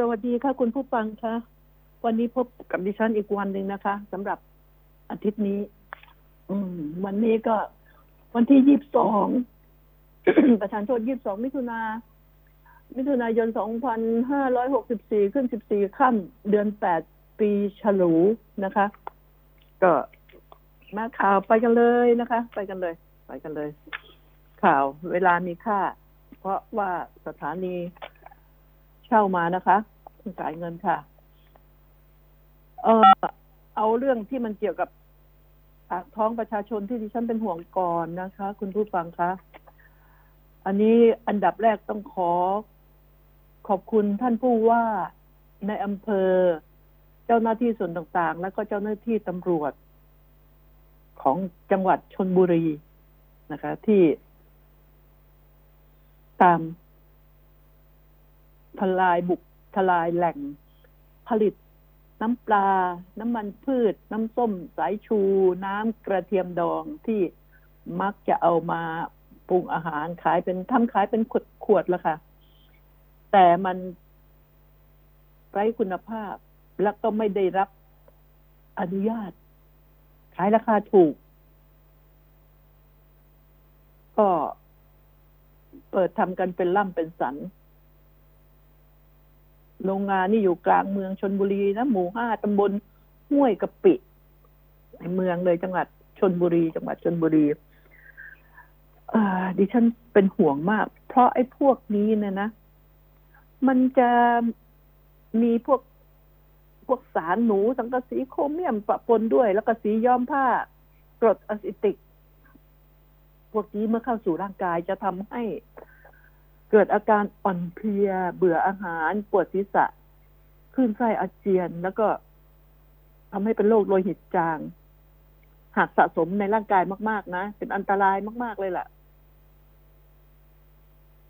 สวัสดีค่ะคุณผู้ฟังคะวันนี้พบกับดิฉันอีกวันหนึ่งนะคะสำหรับอาทิตย์นี้ อืม วันนี้ก็ วันที่ยี่สิบสองประชาชนยี่สิบสองมิถุนามิถุนายนสองพันห้าร้อยหกสิบสี่ขึ้นสิบสี่ค่ำเดือนแปดปีฉลูนะคะ ก็มาข่าวไปกันเลยนะคะ ไปกันเลย ไปกันเลย ข่าวเวลามีค่า เพราะว่าสถานี เช่ามานะคะจ่ายเงินค่ะ เออเอาเรื่องที่มันเกี่ยวกับปากท้องประชาชนที่ดิฉันเป็นห่วงก่อนนะคะ คุณผู้ฟังคะอันนี้อันดับแรกต้องขอ ขอบคุณท่านผู้ว่าในอำเภอ เจ้าหน้าที่ส่วนต่างๆ แล้วก็เจ้าหน้าที่ตำรวจ ของจังหวัดชนบุรีนะคะ ที่ตาม ทลายบุกทลายแหล่ง ผลิตน้ำปลา น้ำมันพืช น้ำส้มสายชู น้ำกระเทียมดองที่มักจะเอามาปรุงอาหารขายเป็นทำขายเป็นขวดขวดล้วค่ะ แต่มันไร้คุณภาพแล้วก็ไม่ได้รับอนุญาต ขายราคาถูก ก็เปิดทำกันเป็นล่ำเป็นสัน โรงงานนี่อยู่กลางเมืองชนบุรีนะหมู่ห้าตำบลห้วยกะปิ ในเมืองเลยจังหวัดชนบุรี จังหวัดชนบุรีดิฉันเป็นห่วงมาก เพราะไอ้พวกนี้เนี่ยนะ มันจะมีพวกพวกสารหนูสังกะสีโครเมียมปะปนด้วย แล้วก็สีย้อมผ้ากรดอะซิติก พวกนี้เมื่อเข้าสู่ร่างกายจะทำให้ เกิดอาการอ่อนเพลีย เบื่ออาหารปวดศีรษะคลื่นไส้อาเจียน แล้วก็ทำให้เป็นโรคโลหิตจาง หากสะสมในร่างกายมาก ๆ นะ เป็นอันตรายมาก ๆ เลยล่ะ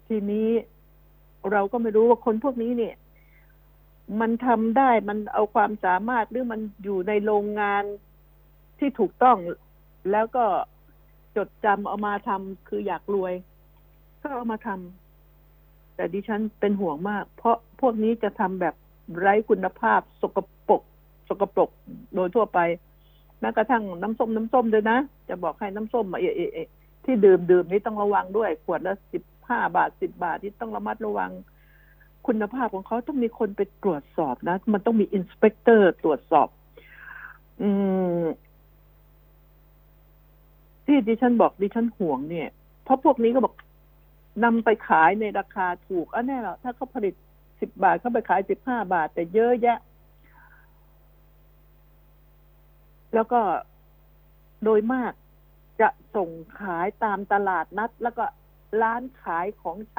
ทีนี้เราก็ไม่รู้ว่าคนพวกนี้เนี่ย มันทำได้มันเอาความสามารถหรือมันอยู่ในโรงงานที่ถูกต้องแล้วก็จดจำเอามาทำคืออยากรวย ก็เอามาทำ แต่ดิฉันเป็นห่วงมาก เพราะพวกนี้จะทำแบบไร้คุณภาพ สกปรกสกปรกโดยทั่วไปแม้กระทั่งน้ำส้มน้ำส้มด้วยนะ จะบอกให้น้ำส้มมาเอเอที่ดื่มดื่มนี้ต้องระวังด้วย ขวดละสิบห้าบาทสิบบาทที่ต้องระมัดระวัง คุณภาพของเขาต้องมีคนไปตรวจสอบนะ มันต้องมี inspector ตรวจสอบ อืมที่ดิฉันบอกดิฉันห่วงเนี่ย เพราะพวกนี้ก็บอก นำไปขายในราคาถูกอะแน่หรอถ้าเขาผลิตสิบบาทเขาไปขายสิบห้าบาท แต่เยอะแยะ แล้วก็โดยมากจะส่งขายตามตลาดนัด แล้วก็ร้านขายของช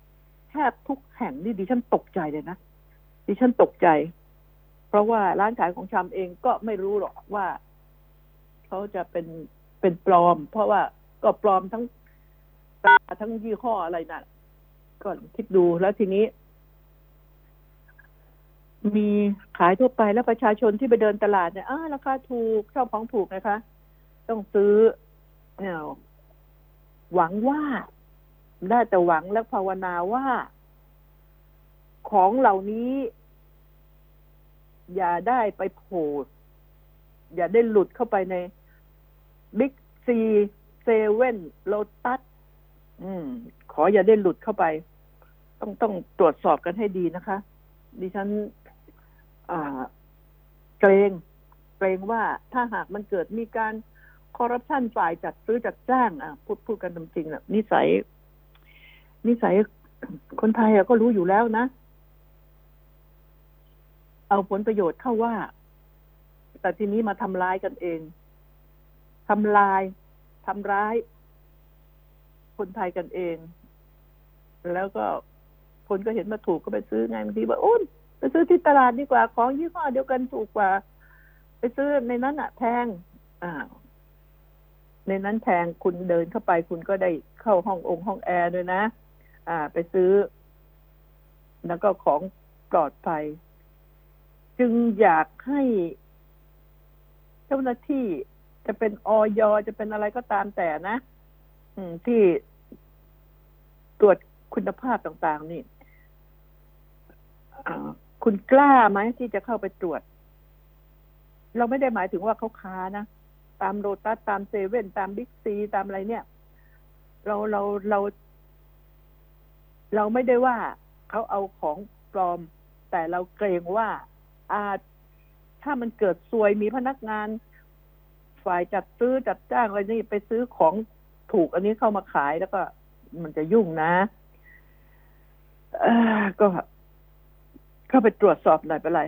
ำแทบทุกแห่งนี่ดิฉันตกใจเลยนะดิฉันตกใจ เพราะว่าร้านขายของชำเองก็ไม่รู้หรอกว่าเขาจะเป็นเป็นปลอม เพราะว่าก็ปลอมทั้ง ทั้งยี่ห้ออะไรนั่นก็คิดดูแล้วทีนี้ มีขายทั่วไปแล้วประชาชนที่ไปเดินตลาดเนี่ยอ้าราคาถูกชอบของถูกนะคะ ต้องซื้อเนี่ยหวังว่าได้แต่หวังและภาวนาว่า ของเหล่านี้ อย่าได้ไปโผล่อย่าได้หลุดเข้าไปในบิ๊กซีเซเว่นโลตัส อืม ขออย่าได้หลุดเข้าไป ต้องต้องตรวจสอบกันให้ดีนะคะ ดิฉันเกรงเกรงว่าถ้าหากมันเกิดมีการคอร์รัปชันฝ่ายจัดซื้อจัดจ้าง อะ พูดพูดกันจริงๆอะนิสัย นิสัยคนไทยก็รู้อยู่แล้วนะ เอาผลประโยชน์เข้าว่า แต่ทีนี้มาทำร้ายกันเองทำลายทำร้าย คนไทยกันเอง แล้วก็คนก็เห็นมาถูกก็ไปซื้อไงบางทีว่าอุ้นไปซื้อที่ตลาดดีกว่า ของยี่ห้อเดียวกันถูกกว่า ไปซื้อในนั้นอะแพงอ่าในนั้นแพงคุณเดินเข้าไปคุณก็ได้เข้าห้ององค์ห้องแอร์ด้วยนะ อ่า ไปซื้อ แล้วก็ของปลอดภัย จึงอยากให้เจ้าหน้าที่จะเป็นออยจะเป็นอะไรก็ตามแต่นะที่ ตรวจคุณภาพต่างๆ นี่คุณกล้าไหมที่จะเข้าไปตรวจ เราไม่ได้หมายถึงว่าเขาค้านะตามโรตัสตามเซเว่นตามบิ๊กซีตามอะไรเนี่ย เราเราเรา เราไม่ได้ว่าเขาเอาของปลอม แต่เราเกรงว่าอาจถ้ามันเกิดซวยมีพนักงาน ฝ่ายจัดซื้อจัดจ้างอะไรนี่ไปซื้อของถูกอันนี้เข้ามาขายแล้วก็ มันจะยุ่งนะเอ่อก็เข้าไปตรวจสอบหน่อยเป็นไร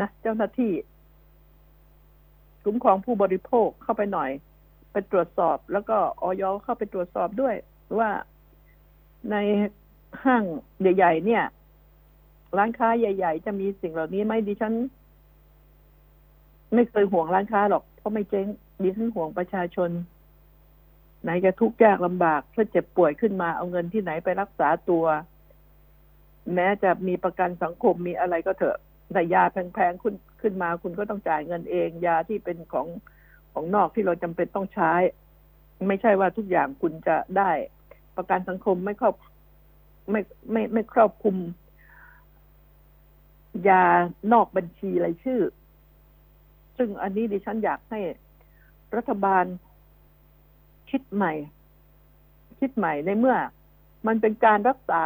นะเจ้าหน้าที่คุ้มครองผู้บริโภคเข้าไปหน่อย ไปตรวจสอบ แล้วก็ออยเข้าไปตรวจสอบด้วยว่าในห้างใหญ่ ๆ เนี่ย ร้านค้าใหญ่ ๆ จะมีสิ่งเหล่านี้ไหมดิฉัน ไม่เคยห่วงร้านค้าหรอกเพราะไม่เจ๊งดิฉันห่วงประชาชน ไหนจะทุกข์ยากลำบากถ้าเจ็บป่วยขึ้นมาเอาเงินที่ไหนไปรักษาตัว แม้จะมีประกันสังคมมีอะไรก็เถอะแต่ยาแพงๆขึ้นขึ้นมาคุณก็ต้องจ่ายเงินเอง ยาที่เป็นของของนอกที่เราจำเป็นต้องใช้ ไม่ใช่ว่าทุกอย่างคุณจะได้ประกันสังคมไม่ครอบไม่ไม่ไม่ครอบคลุม ยานอกบัญชีรายชื่อ ซึ่งอันนี้ดิฉันอยากให้รัฐบาล คิดใหม่ คิดใหม่ในเมื่อ มันเป็นการรักษา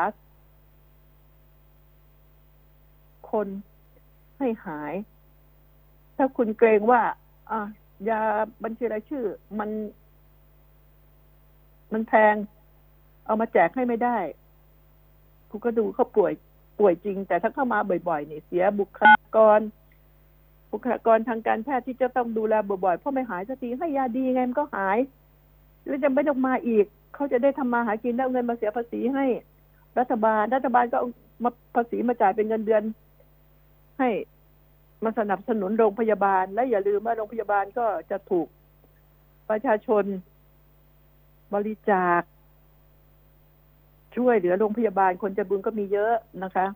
คนให้หาย ถ้าคุณเกรงว่าอะยาบัญชีรายชื่อ มัน มันแพง เอามาแจกให้ไม่ได้ คุณก็ดูเขาป่วยป่วยจริง แต่ถ้าเข้ามาบ่อยๆนี่เสียบุคลากรบุคลากรทางการแพทย์ที่จะต้องดูแลบ่อยๆเพราะไม่หายสักทีให้ยาดีไงมันก็หาย แล้วจะไม่ต้องมาอีก เขาจะได้ทำมาหากินได้เอาเงินมาเสียภาษีให้ รัฐบาล รัฐบาลก็เอามาภาษีมาจ่ายเป็นเงินเดือน ให้มาสนับสนุนโรงพยาบาล และอย่าลืมว่าโรงพยาบาลก็จะถูกประชาชนบริจาค ช่วยเหลือโรงพยาบาลคนจะบุญก็มีเยอะนะคะ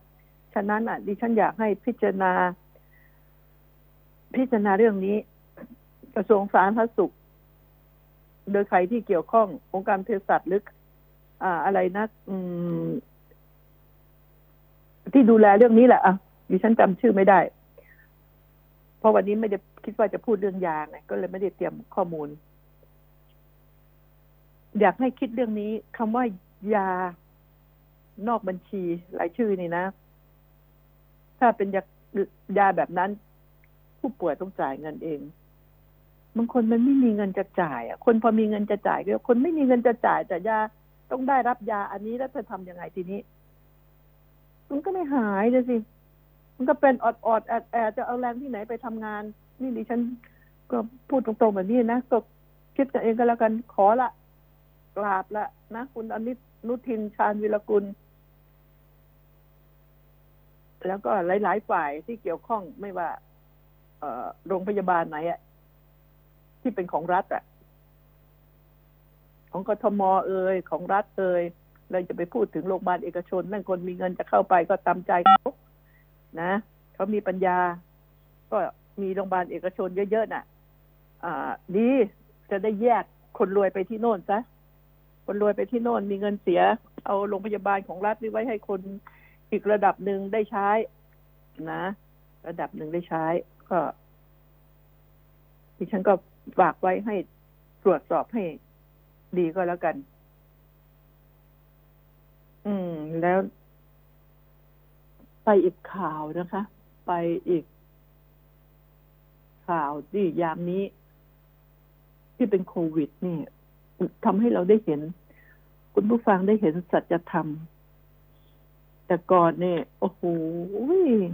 ฉะนั้นอะดิฉันอยากให้พิจารณา พิจารณาเรื่องนี้ กระทรวงสาธารณสุข โดยใครที่เกี่ยวข้ององค์การเภสัชหรืออ่าอะไรนะอืม ที่ดูแลเรื่องนี้แหละอะดิฉันจำชื่อไม่ได้ เพราะวันนี้ไม่ได้คิดว่าจะพูดเรื่องยาไงก็เลยไม่ได้เตรียมข้อมูล อยากให้คิดเรื่องนี้คำว่ายานอกบัญชีรายชื่อนี่นะ ถ้าเป็นยายาแบบนั้น ผู้ป่วยต้องจ่ายเงินเอง บางคนมันไม่มีเงินจะจ่ายอะคนพอมีเงินจะจ่ายก็คนไม่มีเงินจะจ่ายแต่ยาต้องได้รับยาอันนี้แล้วจะทำยังไงทีนี้ มันก็ไม่หายเลยสิมันก็เป็นอดอดแอดแอดจะเอาแรงที่ไหนไปทำงาน นี่ดิฉัน ก็พูดตรงๆแบบนี้นะก็คิดกันเองก็แล้วกันขอละกราบละนะคุณอนินุทินชาญวิรกุล แล้วก็หลาย ๆ ฝ่ายที่เกี่ยวข้องไม่ว่า เออโรงพยาบาลไหนอะ ที่เป็นของรัฐอะของกทมเอ่ยของรัฐเอ่ยเราจะไปพูดถึงโรงพยาบาลเอกชนนั่นคนมีเงินจะเข้าไปก็ตามใจเขานะเขามีปัญญา ก็มีโรงพยาบาลเอกชนเยอะๆน่ะ อ่า ดีจะได้แยกคนรวยไปที่โน่นซะคนรวยไปที่โน่นมีเงินเสีย เอาโรงพยาบาลของรัฐนี่ไว้ให้คนอีกระดับหนึ่งได้ใช้ นะ ระดับหนึ่งได้ใช้ ก็ดิฉันก็ ฝากไว้ให้ตรวจสอบให้ดีก็แล้วกัน อืม แล้ว ไปอีกข่าวนะคะ ไปอีก ข่าวที่ยามนี้ ที่เป็นโควิด นี่ทำให้เราได้เห็น คุณผู้ฟังได้เห็นสัจธรรม แต่ก่อนเนี่ยโอ้โห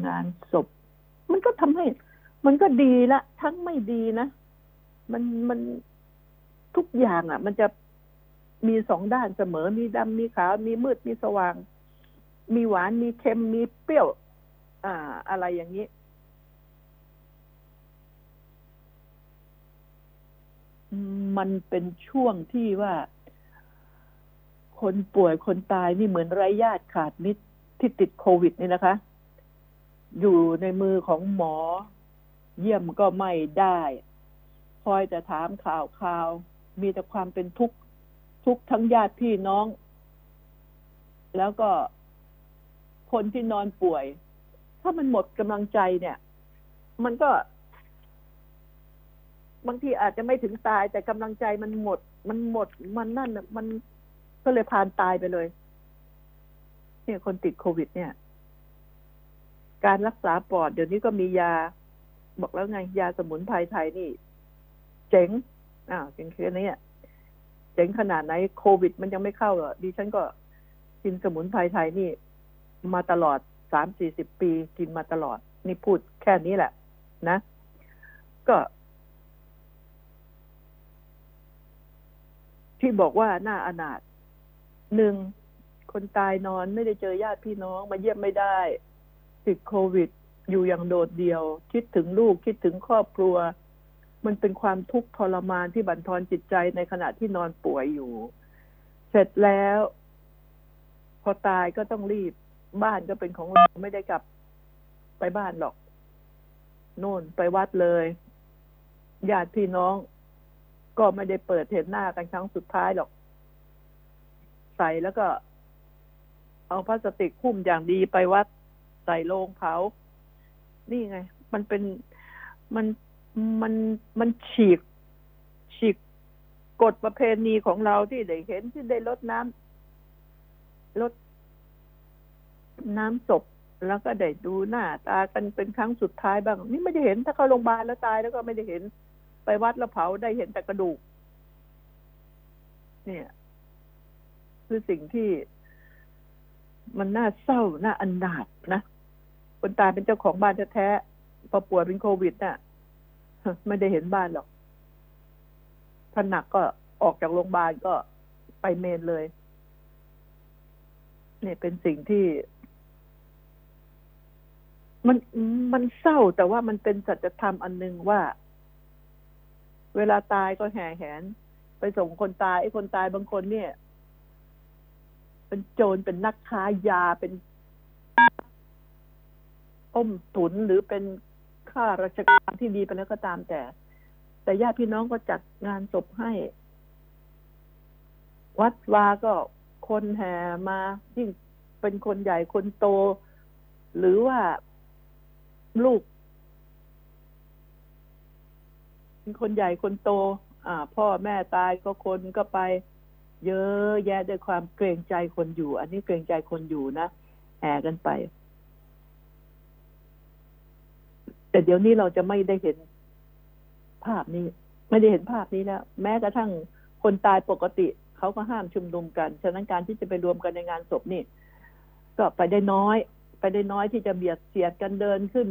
งานศพ มันก็ทำให้ มันก็ดีละ ทั้งไม่ดีนะ มันมันทุกอย่างอะ มันจะมีสองด้านเสมอ มีดำมีขาว มีมืดมีสว่าง มีหวานมีเค็มมีเปรี้ยว อ่า อะไรอย่างนี้ มันเป็นช่วงที่ว่า คนป่วยคนตายนี่เหมือนไร้ญาติขาดมิตรที่ติดโควิดนี่นะคะ อยู่ในมือของหมอ เยี่ยมก็ไม่ได้ อยแต่ถามข่าวข่าว มีแต่ความเป็นทุกข์ทุกข์ทั้งญาติพี่น้อง แล้วก็คนที่นอนป่วย ถ้ามันหมดกำลังใจเนี่ย มันก็ บางทีอาจจะไม่ถึงตายแต่กำลังใจมันหมด มันหมดมันนั่นมันก็เลยพานตายไปเลยเนี่ยคนติดโควิด เนี่ย การรักษาปอดเดี๋ยวนี้ก็มียา บอกแล้วไง ยาสมุนไพรไทยนี่ เจ๋งอ้าวเจ๋งคืออันนี้เจ๋งขนาดไหนโควิด มันยังไม่เข้าเหรอดิฉันก็กินสมุนไพรไทยนี่ มาตลอดสามสี่สิบปีกินมาตลอด นี่พูดแค่นี้แหละ นะ ก็ ที่บอกว่าหน้าอนาถหนึ่งคนตายนอนไม่ได้เจอญาติพี่น้องมาเยี่ยมไม่ได้ ติดโควิด อยู่อย่างโดดเดี่ยว คิดถึงลูกคิดถึงครอบครัว มันเป็นความทุกข์ทรมานที่บั่นทอนจิตใจในขณะที่นอนป่วยอยู่ เสร็จแล้ว พอตายก็ต้องรีบ บ้านก็เป็นของเราไม่ได้กลับไปบ้านหรอก โน่นไปวัดเลยญาติพี่น้อง ก็ไม่ได้เปิดเห็นหน้ากันครั้งสุดท้ายหรอก ใส่แล้วก็ เอาพลาสติกหุ้มอย่างดีไปวัด ใส่โลงเผา นี่ไง มันเป็นมัน มันมันฉีก ฉีกกฎประเพณีของเราที่ได้เห็นที่ได้ลดน้ำลดน้ำศพแล้วก็ได้ดูหน้าตากันเป็นครั้งสุดท้ายบ้าง นี่ไม่ได้เห็นถ้าเข้าโรงพยาบาลแล้วตายแล้วก็ไม่ได้เห็น ไปวัดแล้วเผาได้เห็นแต่กระดูก เนี่ย คือสิ่งที่มันน่าเศร้าน่าอันดาดนะคนตายเป็นเจ้าของบ้านแท้ๆพอป่วยเป็นโควิดน่ะ ไม่ได้เห็นบ้านหรอกถ้าหนักก็ออกจากโรงพยาบาลก็ไปเมนเลย เนี่ยเป็นสิ่งที่ มันมันเศร้าแต่ว่ามันเป็นสัจธรรมอันหนึ่งว่า เวลาตายก็แห่แหน ไปส่งคนตายไอ้คนตายบางคนเนี่ย เป็นโจรเป็นนักค้ายาเป็นต้มตุนหรือเป็น ข้าราชการที่ดีไปแล้วก็ตามแต่ แต่ญาติพี่น้องก็จัดงานศพให้ วัดวาก็คนแห่มายิ่งเป็นคนใหญ่คนโต หรือว่าลูก เป็นคนใหญ่คนโต อ่า พ่อแม่ตายก็คนก็ไป เยอะแยะด้วยความเกรงใจคนอยู่ อันนี้เกรงใจคนอยู่นะแห่กันไป แต่เดี๋ยวนี้เราจะไม่ได้เห็นภาพนี้ ไม่ได้เห็นภาพนี้แล้วแม้กระทั่งคนตายปกติเขาก็ห้ามชุมนุมกัน ฉะนั้นการที่จะไปรวมกันในงานศพนี่ ก็ไปได้น้อย ไปได้น้อยที่จะเบียดเสียดกันเดินขึ้น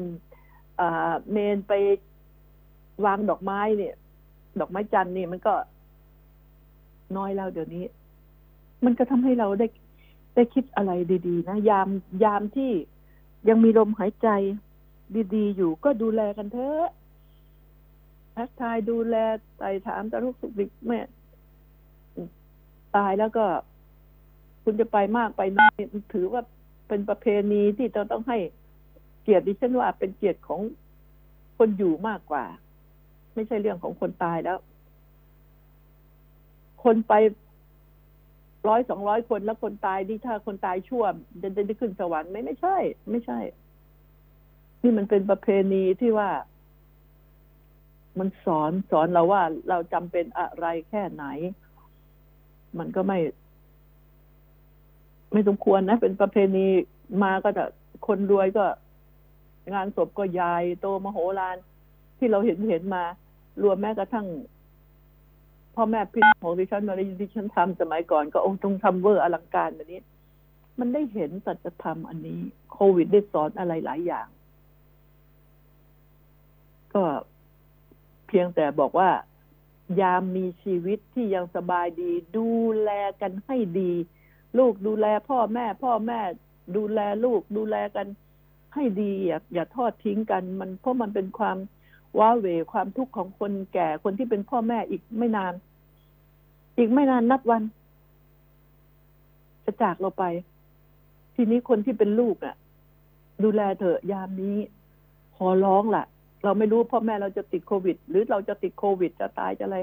เมนไปวางดอกไม้เนี่ย ดอกไม้จันทร์นี่มันก็น้อยแล้วเดี๋ยวนี้ มันก็ทำให้เราได้ได้คิดอะไรดี ๆ นะ ยามยามที่ยังมีลมหายใจ ดีๆ อยู่ก็ดูแลกันเถอะทักทายดูแลไต่ถามตะลุกสุกดิกแม่ตายแล้วก็ คุณจะไปมากไปน้อยถือว่าเป็นประเพณีที่เราต้องให้เกียรติดิฉันว่าเป็นเกียรติของคนอยู่มากกว่า ไม่ใช่เรื่องของคนตายแล้ว คนไปร้อยสองร้อยคนแล้วคนตายนี่ถ้าคนตายชั่วจะได้ขึ้นสวรรค์ไหมไม่ใช่ ไม่ใช่ นี่มันเป็นประเพณีที่ว่า มันสอนสอนเราว่าเราจำเป็นอะไรแค่ไหน มันก็ไม่ ไม่สมควรนะ เป็นประเพณีมาก็จะคนรวยก็ งานศพก็ใหญ่โตมโหฬารที่เราเห็นเห็นมา รวมแม้กระทั่งพ่อแม่พี่ของดิฉันมาดิฉันทำสมัยก่อน ก็องค์ต้องทำเวอร์อลังการแบบนี้ มันได้เห็นสัจธรรมอันนี้ โควิดได้สอนอะไรหลายอย่าง ก็เพียงแต่บอกว่า ยามมีชีวิตที่ยังสบายดี ดูแลกันให้ดี ลูกดูแลพ่อแม่ พ่อแม่ ดูแลลูกดูแลกัน ให้ดีอย่าอย่าทอดทิ้งกัน มันเพราะมันเป็นความว้าเหวความทุกข์ของคนแก่คนที่เป็นพ่อแม่อีกไม่นาน อีกไม่นานนับวัน จะจากเราไป ทีนี้คนที่เป็นลูกอะ่ะ ดูแลเถอะยามนี้ขอร้องละ่ะ เราไม่รู้พ่อแม่เราจะติดโควิด หรือเราจะติดโควิดจะตายจะอะไร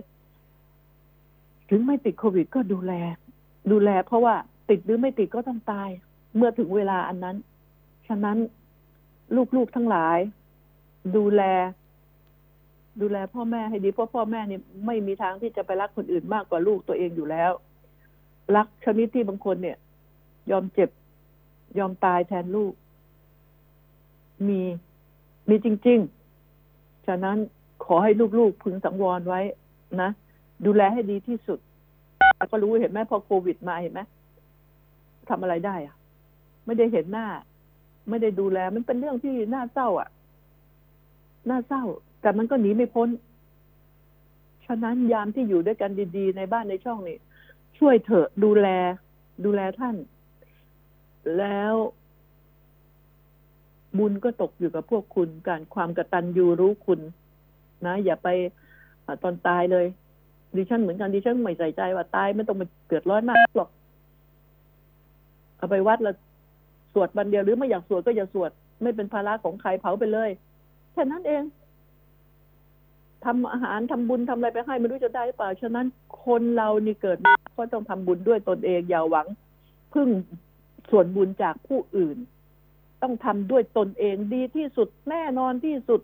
ถึงไม่ติดโควิดก็ดูแล ดูแล เพราะว่าติดหรือไม่ติดก็ต้องตาย เมื่อถึงเวลาอันนั้น ฉะนั้นลูกๆทั้งหลาย ดูแล ดูแลพ่อแม่ให้ดีเพราะพ่อแม่นี่ไม่มีทางที่จะไปรักคนอื่นมากกว่าลูกตัวเองอยู่แล้ว รักชนิดที่บางคนเนี่ย ยอมเจ็บ ยอมตายแทนลูก มีมีจริง ๆ ฉะนั้นขอให้ลูกๆพึงสังวรไว้นะ ดูแลให้ดีที่สุดก็รู้เห็นไหมพอโควิดมาเห็นไหมทำอะไรได้อะไม่ได้เห็นหน้า ไม่ได้ดูแล มันเป็นเรื่องที่น่าเศร้า อะ น่าเศร้า แต่มันก็หนีไม่พ้น ฉะนั้นยามที่อยู่ด้วยกันดีๆ ในบ้านในช่องนี้ช่วยเถอะดูแล ดูแลท่าน แล้ว บุญก็ตกอยู่กับพวกคุณ การความกระตัญญูรู้คุณ นะ อย่าไปอตอนตายเลย ดิฉันเหมือนกันดิฉันไม่ใส่ใจว่าตายไม่ต้องมาเกิดร้อนมากหรอก เอาไปวัดแล้วสวดวันเดียวหรือไม่อยากสวดก็อย่าสวด ไม่เป็นภาระของใครเผาไปเลยแค่นั้นเองทำอาหารทำบุญทำอะไรไปให้ไม่รู้จะได้หรือเปล่า ฉะนั้นคนเรานี่เกิดมาก็ต้องทำบุญด้วยตนเองอย่าหวัง พึ่งส่วนบุญจากผู้อื่น ต้องทำด้วยตนเองดีที่สุดแน่นอนที่สุด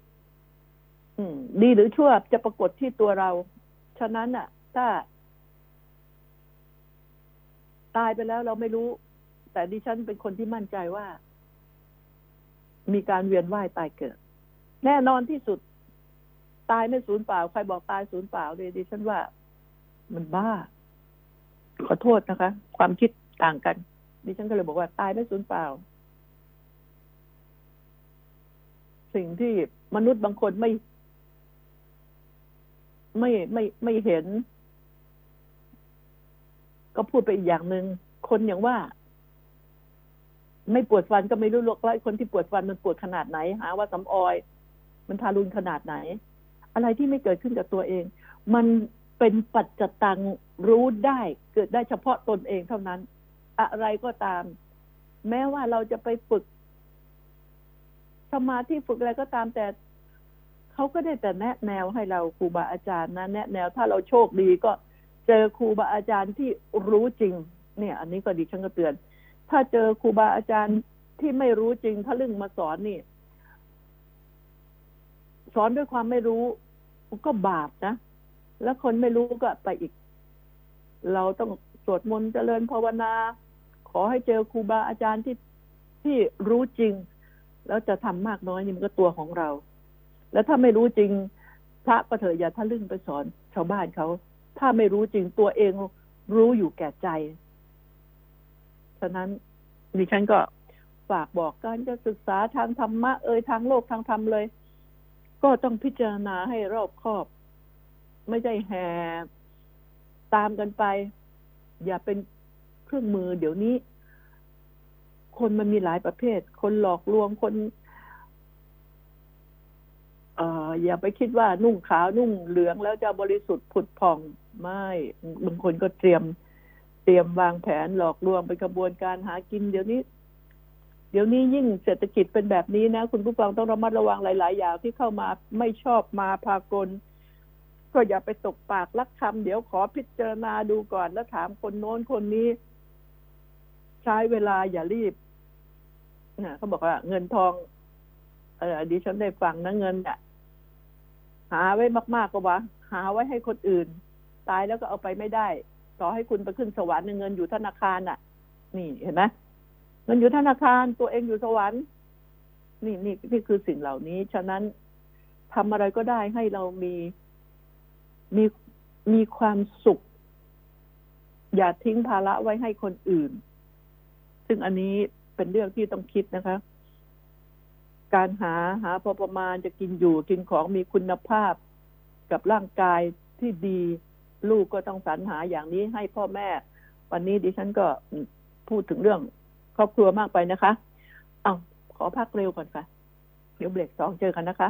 อืดีหรือชั่วจะปรากฏที่ตัวเรา ฉะนั้นอะ ถ้า ตายไปแล้วเราไม่รู้ แต่ดิฉันเป็นคนที่มั่นใจว่า มีการเวียนว่ายตายเกิด แน่นอนที่สุด ตายไม่สูญเปล่า ใครบอกตายสูญเปล่าเลยดิฉันว่า มันบ้า ขอโทษนะคะ ความคิดต่างกัน ดิฉันก็เลยบอกว่า ตายไม่สูญเปล่า สิ่งที่มนุษย์บางคนไม่ ไม่ไม่ไม่เห็น ก็พูดไปอีกอย่างหนึ่งคนอย่างว่า ไม่ปวดฟันก็ไม่รู้หรอกว่าคนที่ปวดฟันมันปวดขนาดไหน หาว่าสำออย มันทารุณขนาดไหน อะไรที่ไม่เกิดขึ้นกับตัวเอง มันเป็นปัจจตังรู้ได้ เกิดได้เฉพาะตนเองเท่านั้น อะไรก็ตาม แม้ว่าเราจะไปฝึก สมาธิฝึกอะไรก็ตามแต่เขาก็ได้แต่แนะแนวให้เราครูบาอาจารย์นะแนะแนวถ้าเราโชคดีก็เจอครูบาอาจารย์ที่รู้จริง เนี่ย อันนี้ก็ดีฉันก็เตือน ถ้าเจอครูบาอาจารย์ที่ไม่รู้จริงทะลึ่งมาสอนนี่ สอนด้วยความไม่รู้ก็บาปนะ แล้วคนไม่รู้ก็ไปอีก เราต้องสวดมนต์เจริญภาวนา ขอให้เจอครูบาอาจารย์ที่ที่รู้จริง แล้วจะทำมากน้อยนี่มันก็ตัวของเรา แล้วถ้าไม่รู้จริง พระก็เถอะอย่าทะลึ่งไปสอนชาวบ้านเขาถ้าไม่รู้จริงตัวเองรู้อยู่แก่ใจ ฉะนั้นดิฉันก็ฝากบอกการจะศึกษาทางธรรมะเอ่ยทางโลกทางธรรมเลย ก็ต้องพิจารณาให้รอบคอบ ไม่ใช่แห่ตามกันไป อย่าเป็นเครื่องมือเดี๋ยวนี้ คนมันมีหลายประเภท คนหลอกลวงคน เอ่ออย่าไปคิดว่านุ่งขาวนุ่งเหลืองแล้วจะบริสุทธิ์ผุดผ่องไม่บางคนก็เตรียม เตรียมวางแผนหลอกลวงเป็นกระบวนการหากิน เดี๋ยวนี้ เดี๋ยวนี้ยิ่งเศรษฐกิจเป็นแบบนี้นะ คุณผู้ฟังต้องระมัดระวังหลาย ๆ อย่างที่เข้ามาไม่ชอบมาพากลก็อย่าไปตกปากลักคำเดี๋ยวขอพิจารณาดูก่อนแล้วถามคนโน้นคนนี้ ใช้เวลาอย่ารีบ นะเขาบอกว่าเงินทอง เออดิฉันได้ฟังนะเงินเนี่ยหาไว้มากๆก็ว่าหาไว้ให้คนอื่น ตายแล้วก็เอาไปไม่ได้ ต่อให้คุณไปขึ้นสวรรค์เงินอยู่ธนาคารน่ะ นี่เห็นไหมเงินอยู่ธนาคารตัวเองอยู่สวรรค์ นี่นี่นี่คือสิ่งเหล่านี้ ฉะนั้นทำอะไรก็ได้ให้เรามีมีมีความสุข อย่าทิ้งภาระไว้ให้คนอื่น ซึ่งอันนี้ เป็นเรื่องที่ต้องคิดนะคะ การหาหาพอประมาณจะกินอยู่กินของมีคุณภาพกับร่างกายที่ดี ลูกก็ต้องสรรหาอย่างนี้ให้พ่อแม่ วันนี้ดิฉันก็พูดถึงเรื่องครอบครัวมากไปนะคะ เอาขอพักเร็วก่อนค่ะ เดี๋ยวเบรกสองเจอกันนะคะ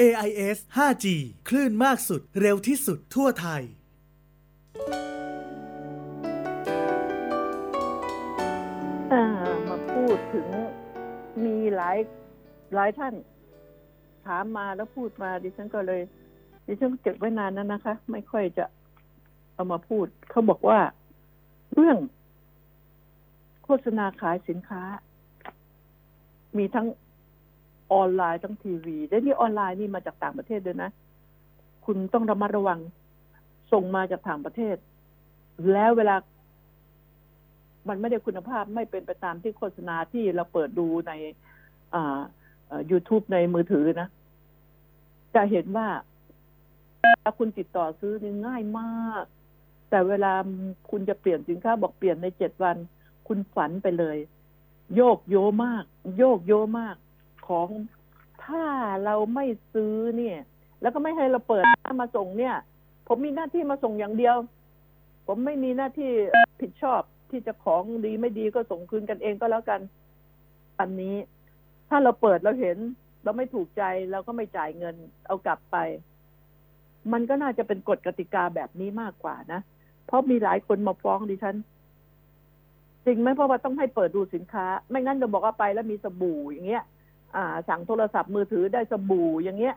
AIS 5G คลื่นมากสุดเร็วที่สุดทั่วไทย อ่ามาพูดถึงมีหลายหลายท่าน ถามมาแล้วพูดมาดิฉันก็เลย ดิฉันเก็บไว้นานนั้นนะคะ ไม่ค่อยจะเอามาพูด เขาบอกว่า เรื่องโฆษณาขายสินค้า มีทั้ง ออนไลน์ทั้งทีวีและนี่ออนไลน์นี่มาจากต่างประเทศด้วยนะ คุณต้องระมัดระวัง ส่งมาจากต่างประเทศ แล้วเวลา มันไม่ได้คุณภาพไม่เป็นไปตามที่โฆษณาที่เราเปิดดูในอ่า YouTube ในมือถือนะ จะเห็นว่าถ้าคุณติดต่อซื้อนี่ง่ายมาก แต่เวลาคุณจะเปลี่ยนสินค้าบอกเปลี่ยนในเจ็ดวัน คุณฝันไปเลย โยกโยมาก โยกโยมาก ของถ้าเราไม่ซื้อเนี่ย แล้วก็ไม่ให้เราเปิดมาส่งเนี่ย ผมมีหน้าที่มาส่งอย่างเดียว ผมไม่มีหน้าที่ผิดชอบที่จะของดีไม่ดีก็ส่งคืนกันเองก็แล้วกันอันนี้ ถ้าเราเปิดเราเห็น เราไม่ถูกใจเราก็ไม่จ่ายเงินเอากลับไป มันก็น่าจะเป็นกฎกติกาแบบนี้มากกว่านะเพราะมีหลายคนมาฟ้องดิฉันจริงไหมเพราะว่าต้องให้เปิดดูสินค้า ไม่งั้นจะบอกว่าไปแล้วมีสบู่อย่างเงี้ย อ่า สั่งโทรศัพท์มือถือได้สบู่อย่างเงี้ย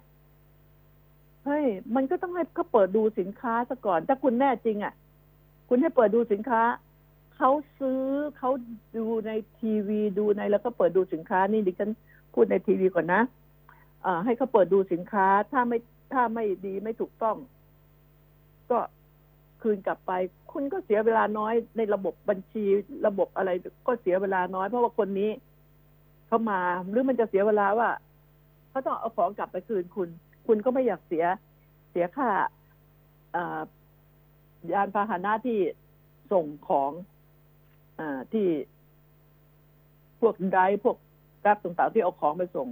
เฮ้ยมันก็ต้องให้เขาเปิดดูสินค้าซะก่อน ถ้าคุณแน่จริงอะ่ะ คุณให้เปิดดูสินค้าเขาซื้อเขาดูในทีวีดูในแล้วก็เปิดดูสินค้า นี่ดิฉันพูดในทีวีก่อนนะอ่าให้เขาเปิดดูสินค้า ถ้าไม่ถ้าไม่ดีไม่ถูกต้อง ก็คืนกลับไป คุณก็เสียเวลาน้อยในระบบบัญชี ระบบอะไรก็เสียเวลาน้อย เพราะว่าคนนี้ เขามาหรือมันจะเสียเวลาว่าเขาต้องเอาของกลับไปคืนคุณ คุณก็ไม่อยากเสียเสียค่าอยานพาหนะที่ส่งของอที่พวกไดพวกกราฟต่างๆที่เอาของไปส่ง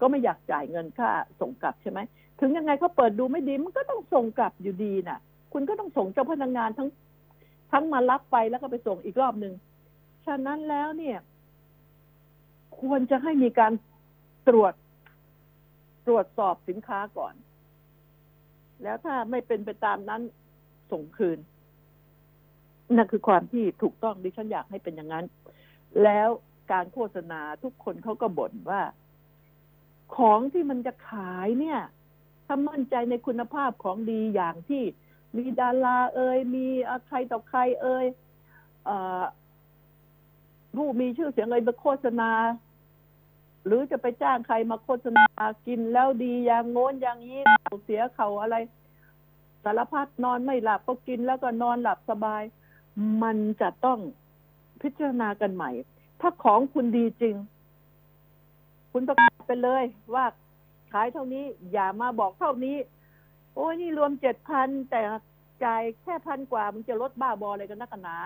ก็ไม่อยากจ่ายเงินค่าส่งกลับใช่ไหมถึงยังไงเขาเปิดดูไม่ดีมันก็ต้องส่งกลับอยู่ดีน่ะ คุณก็ต้องส่งเจ้าพนักงานทั้งทั้งมารับไปแล้วก็ไปส่งอีกรอบหนึ่งฉะนั้นแล้วเนี่ย ควรจะให้มีการตรวจตรวจสอบสินค้าก่อน แล้วถ้าไม่เป็นไปตามนั้นส่งคืน นั่นคือความที่ถูกต้องดิฉันอยากให้เป็นอย่างนั้น แล้วการโฆษณาทุกคนเขาก็บ่นว่า ของที่มันจะขายเนี่ยถ้ามั่นใจในคุณภาพของดีอย่างที่มีดาราเอ่ยมีใครต่อใครเอ่ยอ ผู้มีชื่อเสียงเอ่ยมาโฆษณา หรือจะไปจ้างใครมาโฆษณากินแล้วดีอย่างโน้นอย่างนี้เขาเสียเขาอะไร สารพัดนอนไม่หลับก็กินแล้วก็นอนหลับสบาย มันจะต้องพิจารณากันใหม่ ถ้าของคุณดีจริง คุณประกาศไปเลยว่าขายเท่านี้อย่ามาบอกเท่านี้ โอ้ยนี่รวมเจ็ดพันแต่จ่ายแค่พันกว่ามันจะลดบ้าบออะไรกันนักหนา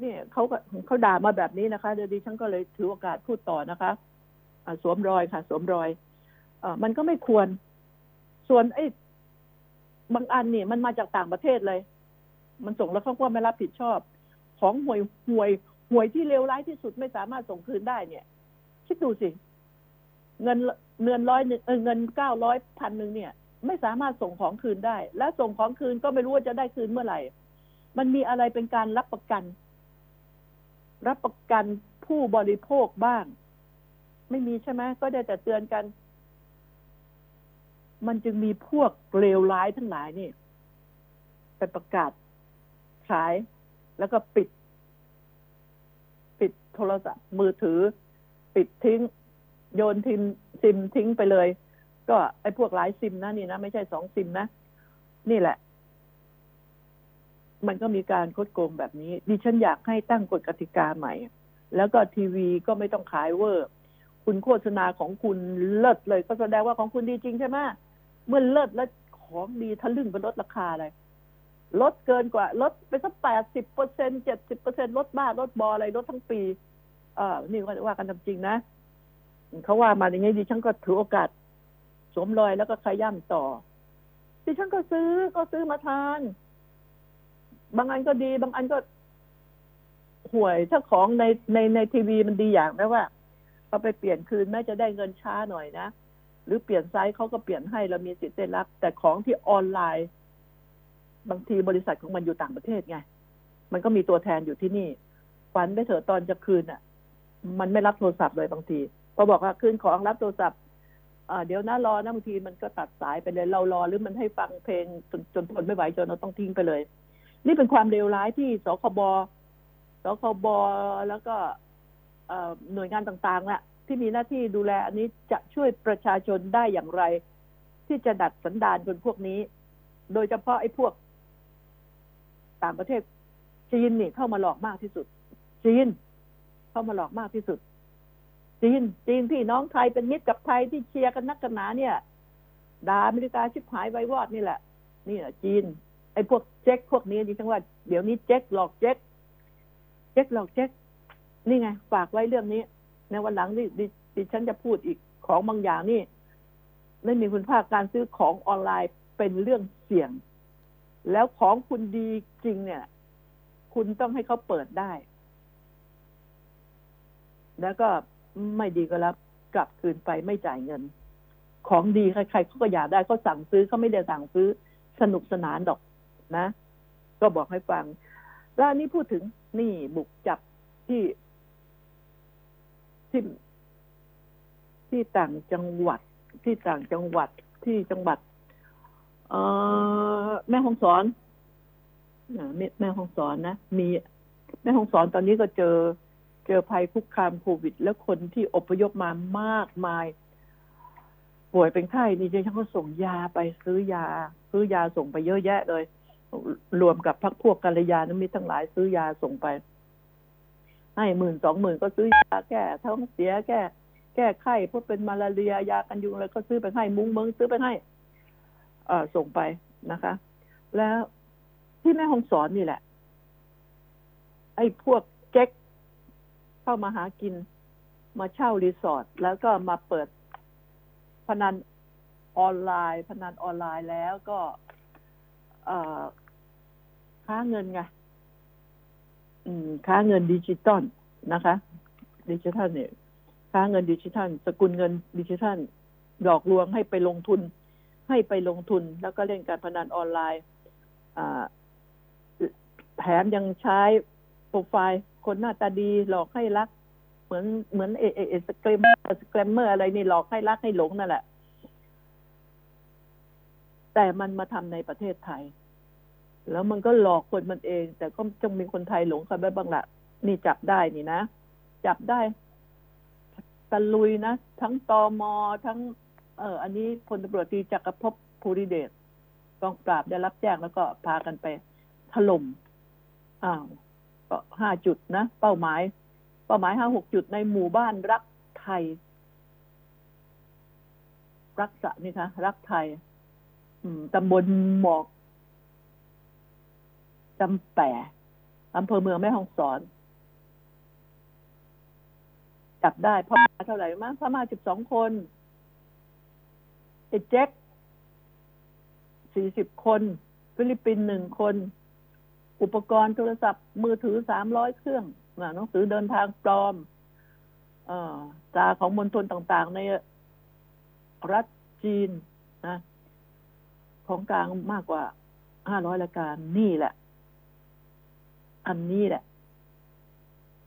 เนี่ยเขาก็เขาด่ามาแบบนี้นะคะเดี๋ยวดิฉันก็เลยถือโอกาสพูดต่อนะคะะสวมรอยค่ะ สวมรอยอมันก็ไม่ควร ส่วนไอ้บางอันเนี่ยมันมาจากต่างประเทศเลย มันส่งแล้วเขาก็ไม่รับผิดชอบ ของห่วยห่วยห่วยที่เลวร้ายที่สุดไม่สามารถส่งคืนได้เนี่ย คิดดูสิ เงินเงินร้อยหนึ่งเออเงินเก้าร้อยพันหนึ่งเนี่ย ไม่สามารถส่งของคืนได้ และส่งของคืนก็ไม่รู้ว่าจะได้คืนเมื่อไหร่ มันมีอะไรเป็นการรับประกัน รับประกันผู้บริโภคบ้าง ไม่มีใช่ไหมก็ได้แต่เตือนกัน มันจึงมีพวกเลวร้ายทั้งหลายนี่ไปประกาศขายแล้วก็ปิด ปิดโทรศัพท์มือถือ ปิดทิ้ง โยนทิมซิมทิ้งไปเลย ก็ไอ้พวกหลายซิมนะนี่นะ ไม่ใช่สองซิมนะ นี่แหละ มันก็มีการคดโกงแบบนี้ ดิฉันอยากให้ตั้งกฎกติกาใหม่ แล้วก็ทีวีก็ไม่ต้องขายเวอร์ คุณโฆษณาของคุณเลิศเลย ก็แสดงว่าของคุณดีจริงใช่ไหมเมื่อเลิศแล้วของดีทะลึ่งไปลดราคาอะไรลดเกินกว่าลดไปสักแปดสิบเปอร์เซ็นเจ็ดสิบเปอร์เซ็นลดบ้าลดบออะไรลดทั้งปี เออนี่ว่าว่ากันตามจริงนะเขาว่ามาอย่างนี้ดิฉันก็ถือโอกาสสวมรอยแล้วก็ขย่ำต่อดิฉันก็ซื้อก็ซื้อมาทาน บางอันก็ดี บางอันก็ห่วยถ้าของในในในทีวีมันดีอย่างนะว่าเอาไปเปลี่ยนคืนแม้จะได้เงินช้าหน่อยนะ หรือเปลี่ยนไซส์เขาก็เปลี่ยนให้เรามีสิทธิ์ได้รับ แต่ของที่ออนไลน์ บางทีบริษัทของมันอยู่ต่างประเทศไง มันก็มีตัวแทนอยู่ที่นี่ฝันไปเถอะตอนจะคืนอะ มันไม่รับโทรศัพท์เลยบางทีพอบอกว่าคืนของรับโทรศัพท์อ่าเดี๋ยวนะรอนะบางทีมันก็ตัดสายไปเลยเรารอหรือมันให้ฟังเพลงจนจนทนไม่ไหวจนเราต้องทิ้งไปเลย นี่เป็นความเลวร้ายที่สคบสคบแล้วก็หน่วยงานต่างๆน่ะ ที่มีหน้าที่ดูแล อันนี้จะช่วยประชาชนได้อย่างไร ที่จะดัดสันดานคนพวกนี้ โดยเฉพาะไอ้พวก ต่างประเทศจีนนี่เข้ามาหลอกมากที่สุด จีน เข้ามาหลอกมากที่สุด จีน จีนพี่น้องไทยเป็นมิตรกับไทยที่เชียร์กันนักกันหนาเนี่ยด่าอเมริกาชิบหายไว้วอดนี่แหละ นี่แหละจีน อ้พวกเจ๊กพวกนี้ดิฉันว่าเดี๋ยวนี้เจ๊กหลอกเจ๊กเจ๊กหลอกเจ๊กนี่ไง ฝากไว้เรื่องนี้ในวันหลังดิดิดิฉันจะพูดอีกของบางอย่างนี่ไม่มีคุณภาพการซื้อของออนไลน์เป็นเรื่องเสี่ยง แล้วของคุณดีจริงเนี่ย คุณต้องให้เขาเปิดได้ แล้วก็ไม่ดีก็รับกลับคืนไปไม่จ่ายเงิน ของดีใครๆเขาก็อยากได้เขาสั่งซื้อเขาไม่ได้สั่งซื้อสนุกสนานดอก นะ ก็บอกให้ฟัง แล้วอันนี้พูดถึงนี่บุกจับที่ที่ที่ต่างจังหวัด ที่ต่างจังหวัดที่จังหวัด เออแม่ฮองสอนแม่ฮองสอนนะมีแม่ฮองสอนตอนนี้ก็เจอเจอภัยคุกคามโควิด แล้วคนที่อพยพมามากมาย ป่วยเป็นไข้นี่เฉันก็ส่งยาไปซื้อยา ซื้อยาส่งไปเยอะแยะเลย รวมกับพักพวกกัลยาณมิตรทั้งหลายซื้อยาส่งไป ให้หมื่นสองหมื่นก็ซื้อยาแก้ท้องเสียแก้แก้ไข้พวกเป็นมาลาเรียยากันยุงอะไรก็ซื้อไปให้มุ้งเมิงซื้อไปให้ เอ่อส่งไปนะคะ แล้วที่แม่ฮ่องสอนนี่แหละ ไอ้พวกเจ๊กเข้ามาหากิน มาเช่ารีสอร์ทแล้วก็มาเปิดพนันออนไลน์ พนันออนไลน์แล้วก็เอ่อ ค้าเงินไงอืมค้าเงินดิจิตอลนะคะ ดิจิทัลเนี่ย ค้าเงินดิจิทัล สกุลเงินดิจิทัลหลอกลวงให้ไปลงทุน ให้ไปลงทุน แล้วก็เล่นการพนันออนไลน์แถมยังใช้โปรไฟล์คนหน้าตาดีหลอกให้รัก เหมือนเหมือนเอเอเอ scam scammer อะไรนี่หลอกให้รักให้หลงนั่นแหละ แต่มันมาทำในประเทศไทย แล้วมันก็หลอกคนมันเอง แต่ก็จงมีคนไทยหลงกันไปบ้างละนี่จับได้นี่นะ จับได้ตะลุยนะ ทั้งตอมอทั้ง เอออันนี้พลตำรวจตรีจักรภพภูริเดชกองปราบได้รับแจ้งแล้วก็พากันไปถล่มอ้าวก็ห้าจุดนะ เป้าหมาย เป้าหมายห้าหกจุดในหมู่บ้านรักไทย รักษะนี่คะ รักไทย อืมตำบลหมอก จำแปะอำเภอเมืองแม่ฮ่องสอน จับได้พ่อมาเท่าไหร่มั้งพ่อมาสิบสองคนไอ้แจ็คสี่สิบคน ฟิลิปปินส์หนึ่งคน อุปกรณ์โทรศัพท์ มือถือสามร้อยเครื่องหนังสือเดินทางปลอมอตราของมณฑลต่างๆ ในรัฐจีนนะ ของกลางมากกว่าห้าร้อยรายการนี่แหละ อันนี้แหละ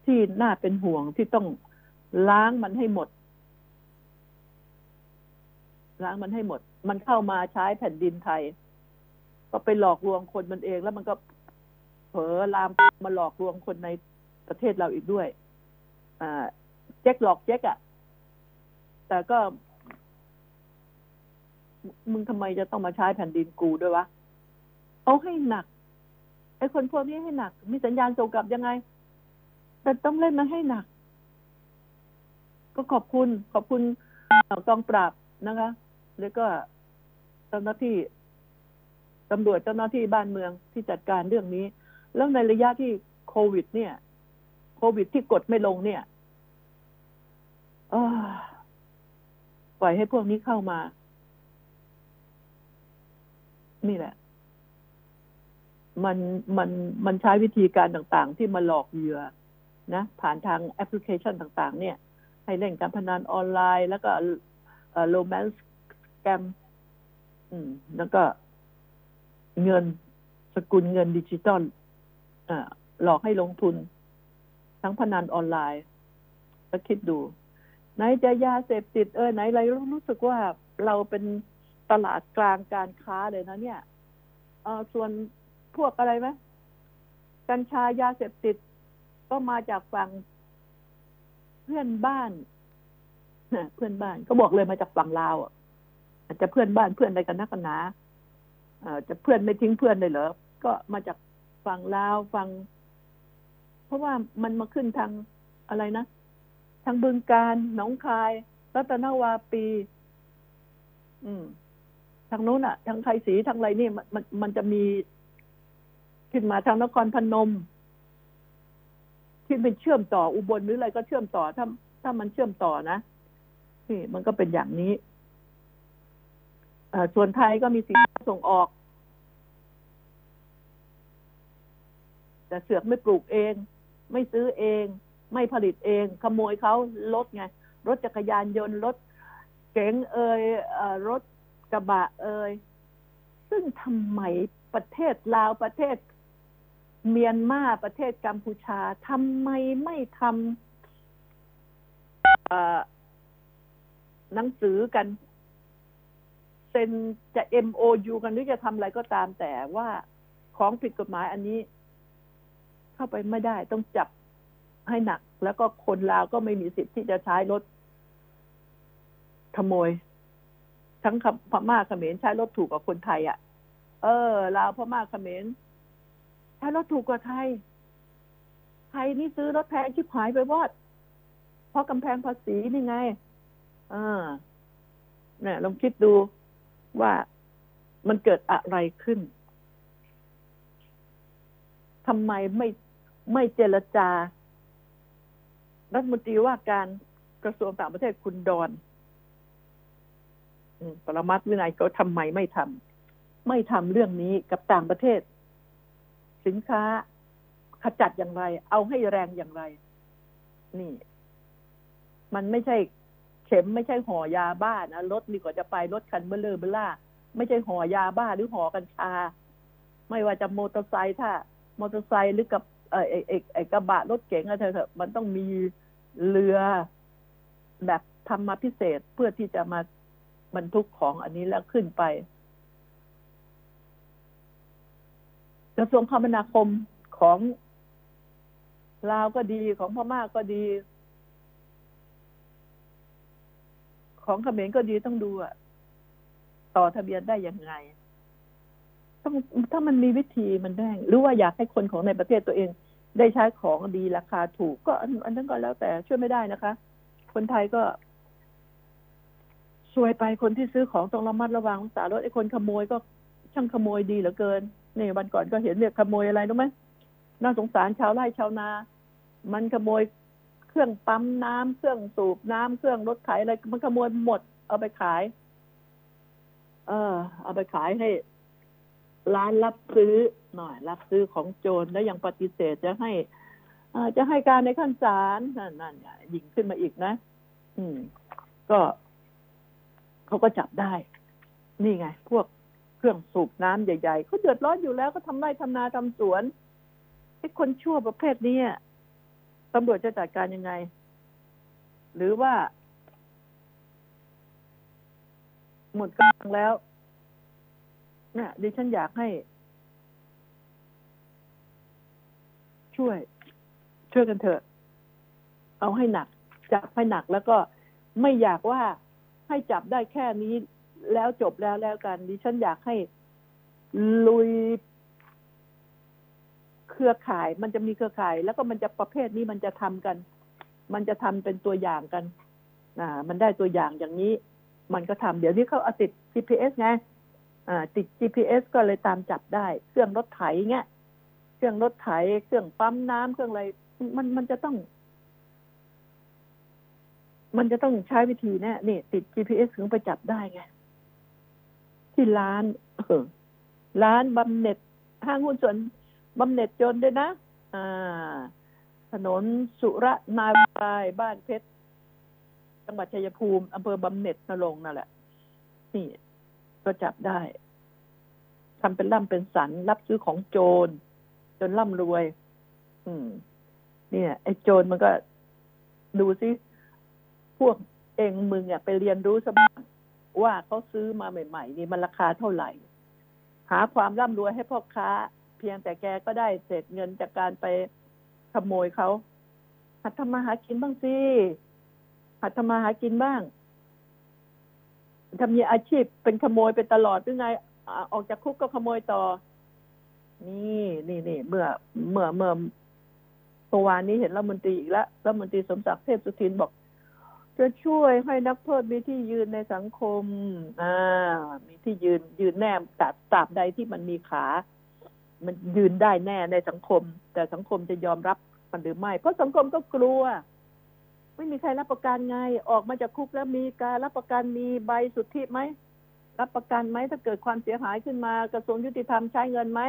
ที่น่าเป็นห่วงที่ต้องล้างมันให้หมด ล้างมันให้หมด มันเข้ามาใช้แผ่นดินไทย ก็ไปหลอกลวงคนมันเอง แล้วมันก็เผลอลามมาหลอกลวงคนในประเทศเราอีกด้วย อ่าเจ๊กหลอกเจ๊กอะ่ะแต่ก็ มึงทำไมจะต้องมาใช้แผ่นดินกูด้วยวะ เอาให้หนัก อ้คนพวกนี้ให้หนัก มีสัญญาณส่งกลับยังไง แต่ต้องเล่นมันให้หนัก ก็ขอบคุณ ขอบคุณเอ่อกองปราบนะคะ แล้วก็เจ้าหน้าที่ตำรวจเจ้าหน้าที่บ้านเมืองที่จัดการเรื่องนี้ แล้วในระยะที่โควิด เนี่ย โควิดที่กดไม่ลงเนี่ยปล่อยให้พวกนี้เข้ามา นี่แหละ มันมันมันใช้วิธีการต่างๆ ที่มาหลอกเหยื่อนะผ่านทางแอปพลิเคชันต่างๆ เนี่ย ให้เล่นการพนันออนไลน์ แล้วก็โรแมนต์แกมแล้วก็เงินสกุลเงินดิจิตอลหลอกให้ลงทุน ทั้งพนันออนไลน์ แล้วคิดดู ไหนจะยาเสพติดเออไหนอะไรรู้สึกว่าเราเป็นตลาดกลางการค้าเลยนะเนี่ยเออส่วน พวกอะไรไหมกัญชายาเสพติด ก็มาจากฝั่งเพื่อนบ้านเพื่อนบ้านก็บอกเลยมาจากฝั่งลาวอะอาจจะเพื่อนบ้านเพื่อนอะไรกันนักกันหนาอ่อจะเพื่อนไม่ทิ้งเพื่อนเลยเหรอก็มาจากฝั่งลาวฝั่งเพราะว่ามันมาขึ้นทางอะไรนะทางบึงการหนองคาย รัตนวาปี อืม ทางโน้นอะทางไทยศรีทางอะไรนี่มันมันมันจะมี ขึ้นมาทางนครพนมที่เป็นเชื่อมต่ออุบลหรืออะไรก็เชื่อมต่อถ้า ถ้ามันเชื่อมต่อนะนี่มันก็เป็นอย่างนี้ส่วนไทยก็มีสินค้าส่งออก แต่เสือกไม่ปลูกเอง ไม่ซื้อเอง ไม่ผลิตเอง ขโมยเขารถไง รถจักรยานยนต์รถเก๋งเอ่ยเอรถกระบะเอ่ยซึ่งทำไมประเทศลาวประเทศ เมียนมาประเทศกัมพูชาทำไมไม่ทำหนังสือกันเซ็นจะ MOU กันหรือจะทำอะไรก็ตามแต่ว่าของผิดกฎหมายอันนี้ เข้าไปไม่ได้ต้องจับให้หนัก แล้วก็คนลาวก็ไม่มีสิทธิ์ที่จะใช้รถขโมย ทั้งพม่าเขมรใช้รถถูกกว่าคนไทยอะ่ะ เออลาวพม่าเขมร ใช้รถถูกกว่าไทย ไทยนี่ซื้อรถแพงชิบหายไปวอด เพราะกำแพงภาษีนี่ไงอ่าเนี่ยลองคิดดูว่ามันเกิดอะไรขึ้นทำไมไม่ไม่เจรจา รัฐมนตรีว่าการกระทรวงต่างประเทศคุณดอนปรมัตถ์วินัยเขาทำไมไม่ทำไม่ทำเรื่องนี้กับต่างประเทศ สินค้าขจัดอย่างไร เอาให้แรงอย่างไร นี่ มันไม่ใช่เข็มไม่ใช่ห่อยาบ้านะรถดีกว่าจะไปรถคันเบลเลอร์เบล่า ไม่ใช่ห่อยาบ้าหรือห่อกัญชา ไม่ว่าจะมอเตอร์ไซค์ถ้ามอเตอร์ไซค์หรือกับเออไอไอไอกระบะรถเก๋งอะไรเถอะมันต้องมีเรือแบบทำมาพิเศษเพื่อที่จะมาบรรทุกของอันนี้แล้วขึ้นไป กระทรวงคมนาคมของลาวก็ดีของพม่าก็ดี ของเขมรก็ดีต้องดูอะต่อทะเบียนได้ยังไงต้องถ้ามันมีวิธีมันได้ หรือว่าอยากให้คนของในประเทศตัวเอง ได้ใช้ของดีราคาถูก ก็อันอันนั้นก็แล้วแต่ช่วยไม่ได้นะคะ คนไทยก็ช่วยไปคนที่ซื้อของต้องระมัดระวังรักษารถไอ้คนขโมยก็ช่างขโมยดีเหลือเกิน นี่วันก่อนก็เห็นเรียกขโมยอะไรรู้ไหมน่าสงสารชาวไร่ชาวนา มันขโมยเครื่องปั๊มน้ำเครื่องสูบน้ำเครื่องรถไถอะไรมันขโมยหมด เอาไปขาย เออ เอาไปขายให้ ร้านรับซื้อหน่อย รับซื้อของโจรแล้วยังปฏิเสธจะให้อ่าจะให้การในขั้นศาลนั่นนั่นยิงขึ้นมาอีกนะ อืม ก็เขาก็จับได้ นี่ไง พวก เครื่องสูบน้ำใหญ่ๆเขาเดือดร้อนอยู่แล้วก็ทำไร่ทำนาทำสวนไอ้คนชั่วประเภทนี้ตำรวจจะจัดการยังไง หรือว่า หมดกำลังแล้วเนี่ยดิฉันอยากให้ ช่วย ช่วยกันเถอะ เอาให้หนัก จับให้หนักแล้วก็ไม่อยากว่าให้จับได้แค่นี้ แล้วจบแล้วแล้วกัน ดิฉันอยากให้ลุยเครือข่าย มันจะมีเครือข่าย แล้วก็มันจะประเภทนี้มันจะทำกัน มันจะทำเป็นตัวอย่างกันอ่ามันได้ตัวอย่างอย่างนี้ มันก็ทำเดี๋ยวนี้เขาเอาติด GPS ไงอ่า ติด GPS ก็เลยตามจับได้ เครื่องรถไถเงี้ยเครื่องรถไถ เครื่องปั๊มน้ำเครื่องอะไร มันมันจะต้อง มันจะต้องใช้วิธีเนี้ยนี่ ติด GPS ถึงไปจับได้ไง ที่ร้านร้านบำเหน็จห้างหุ้นส่วนบำเหน็จจนด้วยนะ อ่า ถนนสุรนารายบ้านเพชรจังหวัดชัยภูมิอำเภอบำเหน็จนรงนั่นแหละ นี่ ก็จับได้ทำเป็นร่ำเป็นสันรับซื้อของโจร จนร่ำรวย อืม เนี่ย ไอ้โจรมันก็ดูซิ พวกเองมึงอะไปเรียนรู้สบ้าง ว่าเขาซื้อมาใหม่ๆนี่มันราคาเท่าไหร่ หาความร่ำรวยให้พ่อค้า เพียงแต่แกก็ได้เศษเงินจากการไปขโมยเขาหัดทำมาหากินบ้างสิหัดทำมาหากินบ้างทำมีอาชีพเป็นขโมยไปตลอดหรือไงอออกจากคุกก็ขโมยต่อ นี่นี่นี่เมื่อเมื่อเมื่อเมื่อวานนี้เห็นรัฐมนตรีอีกแล้วรัฐมนตรีสมศักดิ์เทพสุทินบอก จะช่วยให้นักโทษมีที่ยืนในสังคม อ่า มีที่ยืนยืนแน่ตราบตราบใดที่มันมีขา มันยืนได้แน่ในสังคม แต่สังคมจะยอมรับมันหรือไม่ เพราะสังคมก็กลัว ไม่มีใครรับประกันไง ออกมาจากคุกแล้วมีการรับประกันมีใบสุทธิไหม รับประกันไหมถ้าเกิดความเสียหายขึ้นมากระทรวงยุติธรรมใช้เงินไหม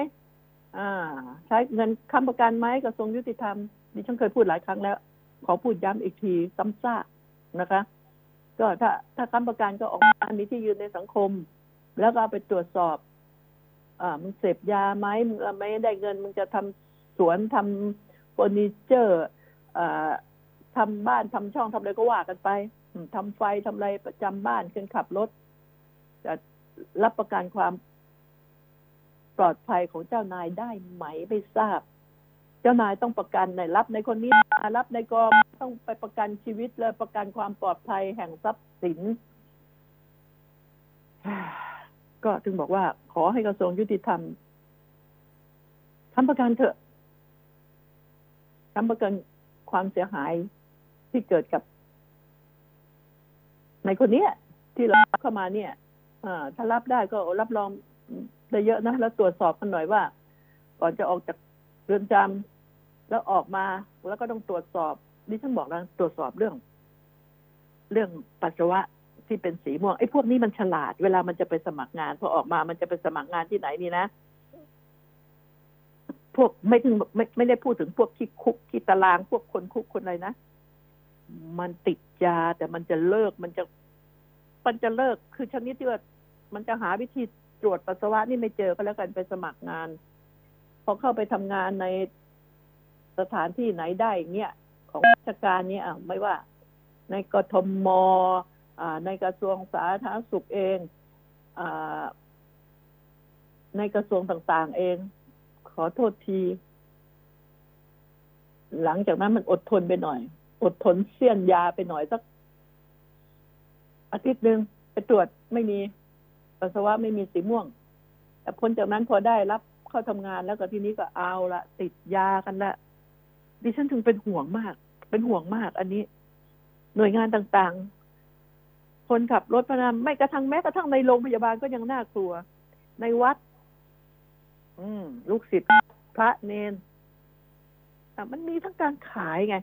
อ่า ใช้เงินค้ำประกันไหมกระทรวงยุติธรรมดิฉันเคยพูดหลายครั้งแล้ว ขอพูดย้ำอีกทีซ้ำซาก นะคะ ก็ถ้าถ้าค้ำประกันก็ออกมามีที่ยืนในสังคม แล้วก็เอาไปตรวจสอบ อ่ามึงเสพยาไหมมึงไม่ได้เงินมึงจะทำสวนทำเฟอร์นิเจอร์อ่าทำบ้านทำช่องทำอะไรก็ว่ากันไปอืมทำไฟทำอะไรประจำบ้านเครื่องขับรถจะรับประกันความปลอดภัยของเจ้านายได้ไหมไม่ทราบ เจ้านายต้องประกันในรับในคนนี้รับในกองต้องไปประกันชีวิตเลยประกันความปลอดภัยแห่งทรัพย์สิน ก็ถึงบอกว่า ขอให้กระทรวงยุติธรรมทำประกันเถอะทำประกันความเสียหายที่เกิดกับ ในคนเนี้ย ที่เราเข้ามาเนี่ยถ้ารับได้ก็รับรองได้เยอะนะ แล้วตรวจสอบกันหน่อยว่า ก่อนจะออกจากเรือนจำ แล้วออกมาแล้วก็ต้องตรวจสอบดิฉันบอกแล้วตรวจสอบเรื่อง เรื่องปัสสาวะที่เป็นสีม่วงไอ้พวกนี้มันฉลาด เวลามันจะไปสมัครงานพอออกมามันจะไปสมัครงานที่ไหนนี่นะพวกไม่ถึงไม่ไม่ได้พูดถึงพวกที่คุกที่ตารางพวกคนคุกคนอะไรนะมันติดยาแต่มันจะเลิกมันจะมันจะเลิกคือชนิดที่ว่ามันจะหาวิธีตรวจปัสสาวะนี่ไม่เจอก็แล้วกันไปสมัครงาน พอเข้าไปทำงานใน สถานที่ไหนได้เงี้ยของราชการเนี่ยไม่ว่า ในกทมอในกระทรวงสาธารณสุขเองอในกระทรวงต่างๆเอง ขอโทษที หลังจากนั้นมันอดทนไปหน่อย อดทนเสี้ยนยาไปหน่อยสักอาทิตย์หนึ่งไปตรวจไม่มีปัสสาวะไม่มีสีม่วง แต่พ้นจากนั้นพอได้รับเข้าทำงานแล้วก็ทีนี้ก็เอาละติดยากันละ ดิฉันถึงเป็นห่วงมาก เป็นห่วงมาก อันนี้ หน่วยงานต่างๆ คนขับรถพนามไม่กระทั่งแม้กระทั่งในโรงพยาบาลก็ยังน่ากลัว ในวัด อืม ลูกศิษย์พระเนนอ่มันมีทั้งการขายไง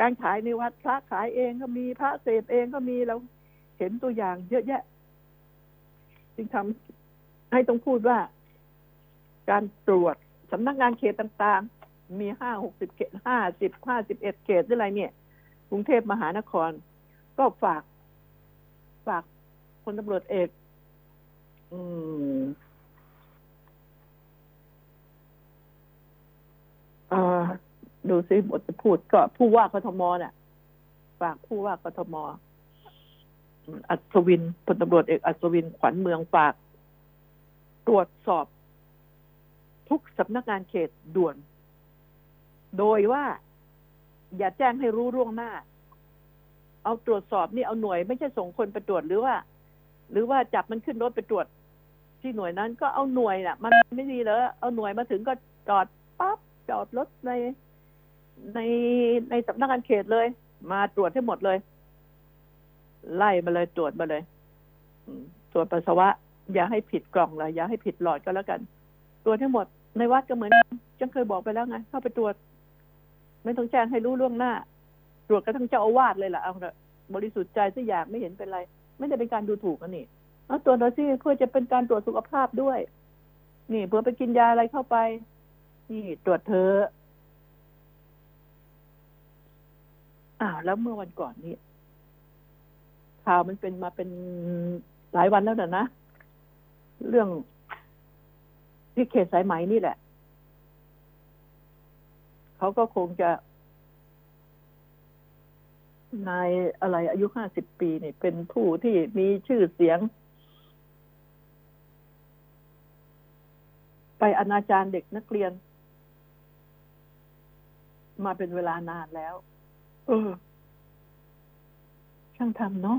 การขายในวัดพระขายเองก็มีพระเสพเองก็มีเราเห็นตัวอย่างเยอะแยะ จึงทำให้ต้องพูดว่า การตรวจสำนักงานเขตต่างๆ มีห้าหกสิบเขตห้าสิบห้าสิบเอ็ดเขตหรืออะไรเนี่ยกรุงเทพมหานคร ก็ฝาก ฝากพลตำรวจเอก อืมอ่าดูซิบทจะพูดก็ผู้ว่ากทมเนี่ยฝากผู้ว่ากทมอัศวินพลตำรวจเอกอัศวินขวัญเมืองฝาก ตรวจสอบ ทุกสำนักงานเขตด่วน โดยว่า อย่าแจ้งให้รู้ล่วงหน้า เอาตรวจสอบนี่เอาหน่วยไม่ใช่ส่งคนไปตรวจหรือว่า หรือว่าจับมันขึ้นรถไปตรวจ ที่หน่วยนั้นก็เอาหน่วยน่ะ มันไม่ดีเลยเอาหน่วยมาถึงก็จอดปั๊บจอดรถในในในสำนักงานเขตเลย มาตรวจให้หมดเลย ไล่มาเลยตรวจมาเลยตรวจปัสสาวะ อย่าให้ผิดกล่องเลยอย่าให้ผิดหลอดก็แล้วกัน ตรวจทั้หมดในวัดก็เหมือนจังเคยบอกไปแล้วไงเข้าไปตรวจ ไม่ต้องแจ้งให้รู้ล่วงหน้า ตรวจกระทั่งเจ้าอาวาสเลยล่ะเอาเถอะบริสุทธิ์ใจสักอย่างไม่เห็นเป็นไร ไม่ได้เป็นการดูถูกกันนี่เอาตรวจเราสิเพื่อจะเป็นการตรวจสุขภาพด้วย นี่เพื่อไปกินยาอะไรเข้าไป นี่ ตรวจเธออ้าวแล้วเมื่อวันก่อนนี้ข่าวมันเป็นมาเป็นหลายวันแล้วนะนะ เรื่องที่เขตสายไหมนี่แหละ เขาก็คงจะ นายอะไร อายุห้าสิบปีนี่ เป็นผู้ที่มีชื่อเสียง ไปอนาจารเด็กนักเรียน มาเป็นเวลานานแล้ว เออ ช่างทำเนาะ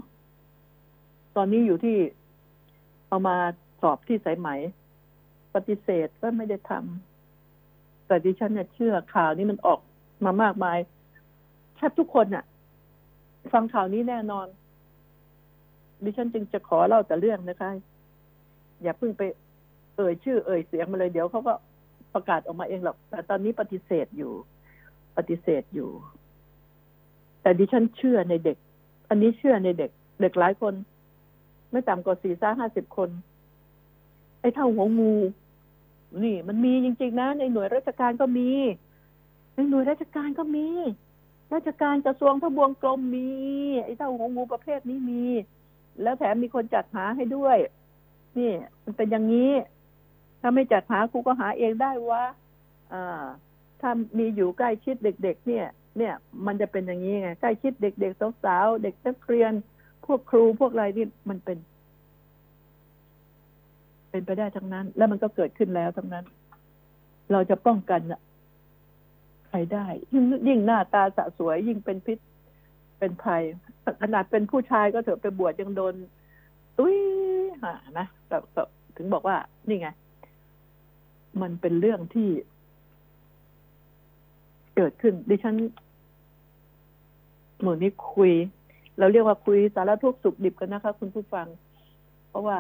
ตอนนี้อยู่ที่เอามาสอบที่สายไหม ปฏิเสธว่าไม่ได้ทำ แต่ดิฉันเนี่ยเชื่อข่าวนี้มันออกมามากมายแทบทุกคนน่ะ ฟังข่าวนี้แน่นอน ดิฉันจึงจะขอเล่าแต่เรื่องนะคะ อย่าเพิ่งไป เอ่ยชื่อ เอ่ยเสียงมาเลยเดี๋ยวเขาก็ประกาศออกมาเองหรอก แต่ตอนนี้ปฏิเสธอยู่ ปฏิเสธอยู่ แต่ดิฉันเชื่อในเด็ก อันนี้เชื่อในเด็ก เด็กหลายคน ไม่ต่ำกว่าสี่ซ่าห้าสิบคน ไอ้เท่าหัวงู นี่ มันมีจริง ๆ นะ ในหน่วยราชการก็มี ในหน่วยราชการก็มี ราชการกระทรวงทบวงกรมมีไอ้เท่าหัวงูประเภทนี้มี แล้วแถมมีคนจัดหาให้ด้วย นี่ มันเป็นอย่างนี้ ถ้าไม่จัดหาครูก็หาเองได้วะอ่า ถ้ามีอยู่ใกล้ชิดเด็ก ๆ เนี่ย เนี่ย มันจะเป็นอย่างนี้ไงใกล้ชิดเด็กๆสาวๆเด็กนักเรียนพวกครูพวกอะไรนี่มันเป็น เป็นไปได้ทั้งนั้น แล้วมันก็เกิดขึ้นแล้วทั้งนั้น เราจะป้องกันน่ะใครได้ ยิ่งยิ่งหน้าตาสะสวย ยิ่งเป็นพิษเป็นภัยขนาดเป็นผู้ชายก็เถอะไปบวชยังโดนอุ้ยหานะแต่ถึงบอกว่า นี่ไง มันเป็นเรื่องที่ เกิดขึ้น ดิฉันหมู่นี้คุย เราเรียกว่าคุยสารทุกข์สุขดิบกันนะคะ คุณผู้ฟัง เพราะว่า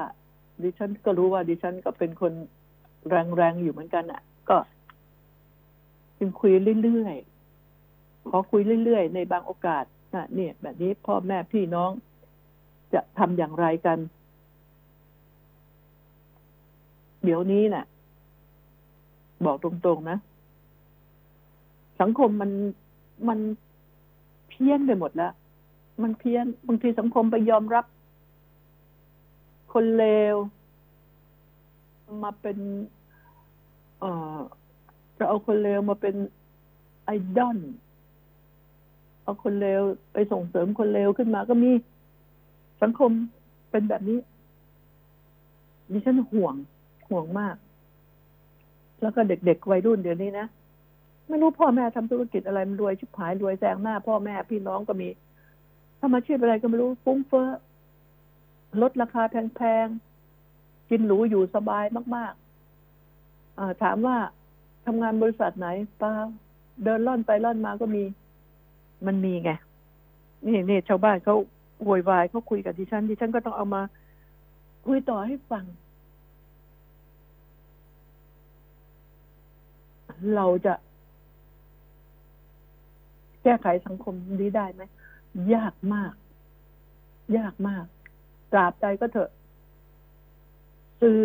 ดิฉันก็รู้ว่าดิฉันก็เป็นคนแรงๆอยู่เหมือนกันอะ ก็จึงคุยเรื่อยๆขอคุยเรื่อยๆในบางโอกาสนะเนี่ย แบบนี้พ่อแม่พี่น้อง จะทำอย่างไรกัน เดี๋ยวนี้น่ะ บอกตรงๆนะ สังคมมันมันเพี้ยนไปหมดแล้ว มันเพี้ยนบางทีสังคมไปยอมรับ คนเลว มาเป็น เอ่อจะเอาคนเลวมาเป็นไอดอลเอาคนเลวไปส่งเสริมคนเลวขึ้นมาก็มีสังคมเป็นแบบนี้ดิฉันห่วงห่วงมาก แล้วก็เด็กๆวัยรุ่นเดี๋ยวนี้นะไม่รู้พ่อแม่ทำธุรกิจอะไรมันรวยชิบหายรวยแซงหน้า พ่อแม่พี่น้องก็มีทำอาชีพอะไรก็ไม่รู้ฟุ้งเฟ้อ ลดราคาแพงๆ กินหรูอยู่สบายมากๆ ถามว่าทำงานบริษัทไหนปล่าเดินล่อนไปล่อนมาก็มี มันมีไง นี่นี่ชาวบ้านเขาโวยวายเขาคุยกับดิฉันดิฉันก็ต้องเอามา คุยต่อให้ฟัง เราจะ แก้ไขสังคมนี้ได้ไหม ยากมาก ยากมาก ตราบใดก็เถอะ สื่อ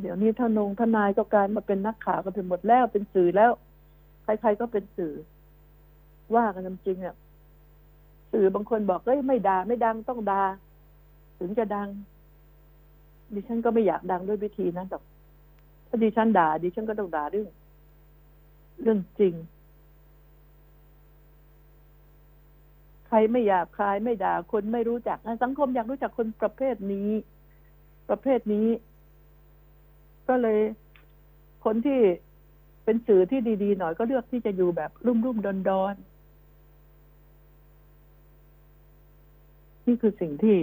เดี๋ยวนี้ท่านงทนายก็กลายมาเป็นนักข่าวกันไปหมดแล้วเป็นสื่อแล้ว ใครๆก็เป็นสื่อ ว่ากันจริงๆอะสื่อบางคนบอกเอ้ยไม่ด่าไม่ดังต้องด่าถึงจะดัง ดิฉันก็ไม่อยากดังด้วยวิธีนั้นหรอกถ้าดิฉันด่าดิฉันก็ต้องด่าเรื่อง เรื่องจริง ใครไม่อยากคลายไม่ด่าคนไม่รู้จักสังคมอยากรู้จักคนประเภทนี้ ประเภทนี้ ก็เลยคนที่เป็นสื่อที่ดีๆหน่อยก็เลือกที่จะอยู่แบบรุ่มรุ่มดอนดอนๆนี่คือสิ่งที่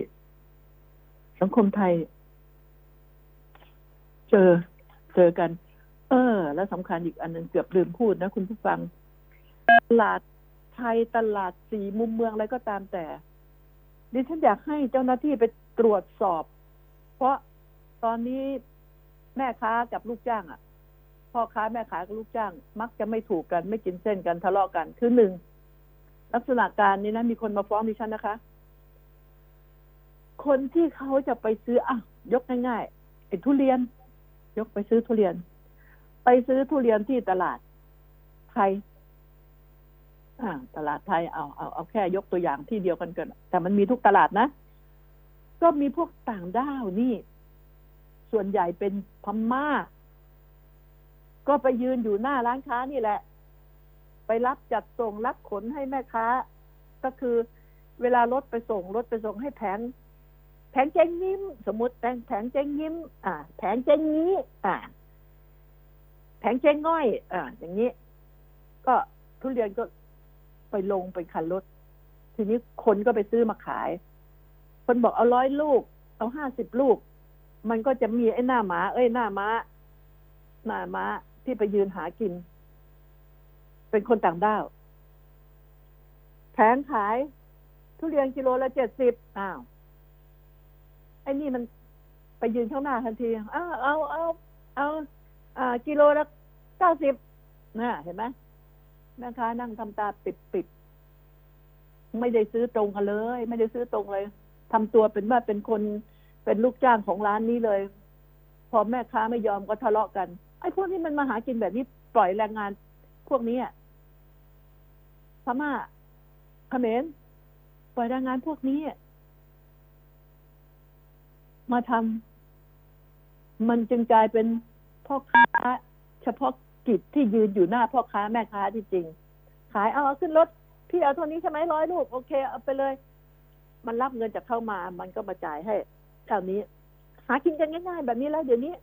สังคมไทย เจอเจอกัน เออ แล้วสำคัญอีกอันหนึ่งเกือบลืมพูดนะคุณผู้ฟังตลาด ไทยตลาดสีมุมเมืองอะไรก็ตามแต่ ดิฉันอยากให้เจ้าหน้าที่ไปตรวจสอบ เพราะตอนนี้แม่ค้ากับลูกจ้างอะพ่อค้าแม่ขายกับลูกจ้าง มักจะไม่ถูกกันไม่กินเส้นกันทะเลาะกันคือหนึ่งลักษณะการนี้นะมีคนมาฟ้องดิฉันนะคะ คนที่เขาจะไปซื้ออะยกง่ายๆไอ้ทุเรียน ยกไปซื้อทุเรียน ไปซื้อทุเรียนที่ตลาดไทย ตลาดไทยเอาเอาเอาแค่ยกตัวอย่างที่เดียวกันกันแต่มันมีทุกตลาดนะ ก็มีพวกต่างด้าวนี่ ส่วนใหญ่เป็นพม่า ก็ไปยืนอยู่หน้าร้านค้านี่แหละ ไปรับจัดส่งรับขนให้แม่ค้า ก็คือเวลารถไปส่งรถไปส่งให้แผงแผงเจงยิ้ม สมมติแผงแผงเจงยิ้ม อ่า แผงเจงนี้ อ่า แผงเจงง่อย อ่า อย่างนี้ ก็ทุเรียนก็ ไปลงเป็นคันรถ ทีนี้คนก็ไปซื้อมาขาย คนบอกเอาร้อยลูก เอาห้าสิบลูก มันก็จะมีไอ้หน้าหมา เอ้ยหน้าม้า หน้าม้าที่ไปยืนหากิน เป็นคนต่างด้าวแผงขาย ทุเรียนกิโลละเจ็ดสิบอ้าวไอ้นี่มันไปยืนข้างหน้าทันทีอ้าวเอาเอาเอาอ่ากิโลละเก้าสิบนะเห็นไหม แม่ค้านั่งทำตาปิดปิดๆไม่ได้ซื้อตรงกันเลย ไม่ได้ซื้อตรงเลยทำตัวเป็นว่าเป็นคนเป็นลูกจ้างของร้านนี้เลย พอแม่ค้าไม่ยอมก็ทะเลาะกัน ไอ้พวกนี้มันมาหากินแบบนี้ปล่อยแรงงาน พวกนี้พม่าเขมรปล่อยแรงงานพวกนี้มาทำมันจึงกลายเป็นพ่อค้าเฉพาะ กิจที่ยืนอยู่หน้าพ่อค้าแม่ค้าที่จริงขายเอาขึ้นรถพี่เอาเท่านี้ใช่ไหมร้อยลูกโอเคเอาไปเลย มันรับเงินจากเข้ามา มันก็มาจ่ายให้เท่านี้ หากินกันง่ายๆแบบนี้แล้วเดี๋ยวนี้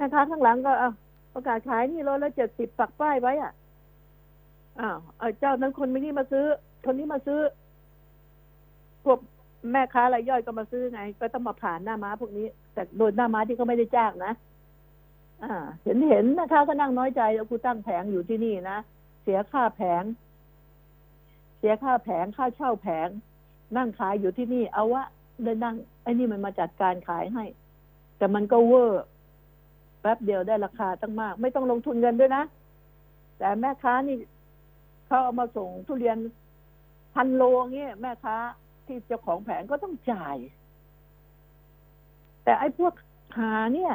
นะคะข้างหลังก็เอาประกาศขายนี่โลละเจ็ดสิบปักป้ายไว้อะอ้าวเอาเจ้านั้นคนไม่นี่มาซื้อคนนี้มาซื้อพวกแม่ค้ารายย่อยก็มาซื้อไง ก็ต้องมาผ่านหน้าม้าพวกนี้ แต่โดนหน้าม้าที่เขาไม่ได้จ้างนะ อ่า เห็นเห็นนะคะก็นั่งน้อยใจแล้วกูตั้งแผงอยู่ที่นี่นะเสียค่าแผง เสียค่าแผงค่าเช่าแผง นั่งขายอยู่ที่นี่ เอาวะเลยนั่งไอ้นี่มันมาจัดการขายให้ แต่มันก็เวอร์แป๊บเดียวได้ราคาตั้งมาก ไม่ต้องลงทุนเงินด้วยนะ แต่แม่ค้านี่เขาเอามาส่งทุเรียนพันโลเงี้ยแม่ค้าที่เจ้าของแผงก็ต้องจ่าย แต่ไอ้พวกหาเนี่ย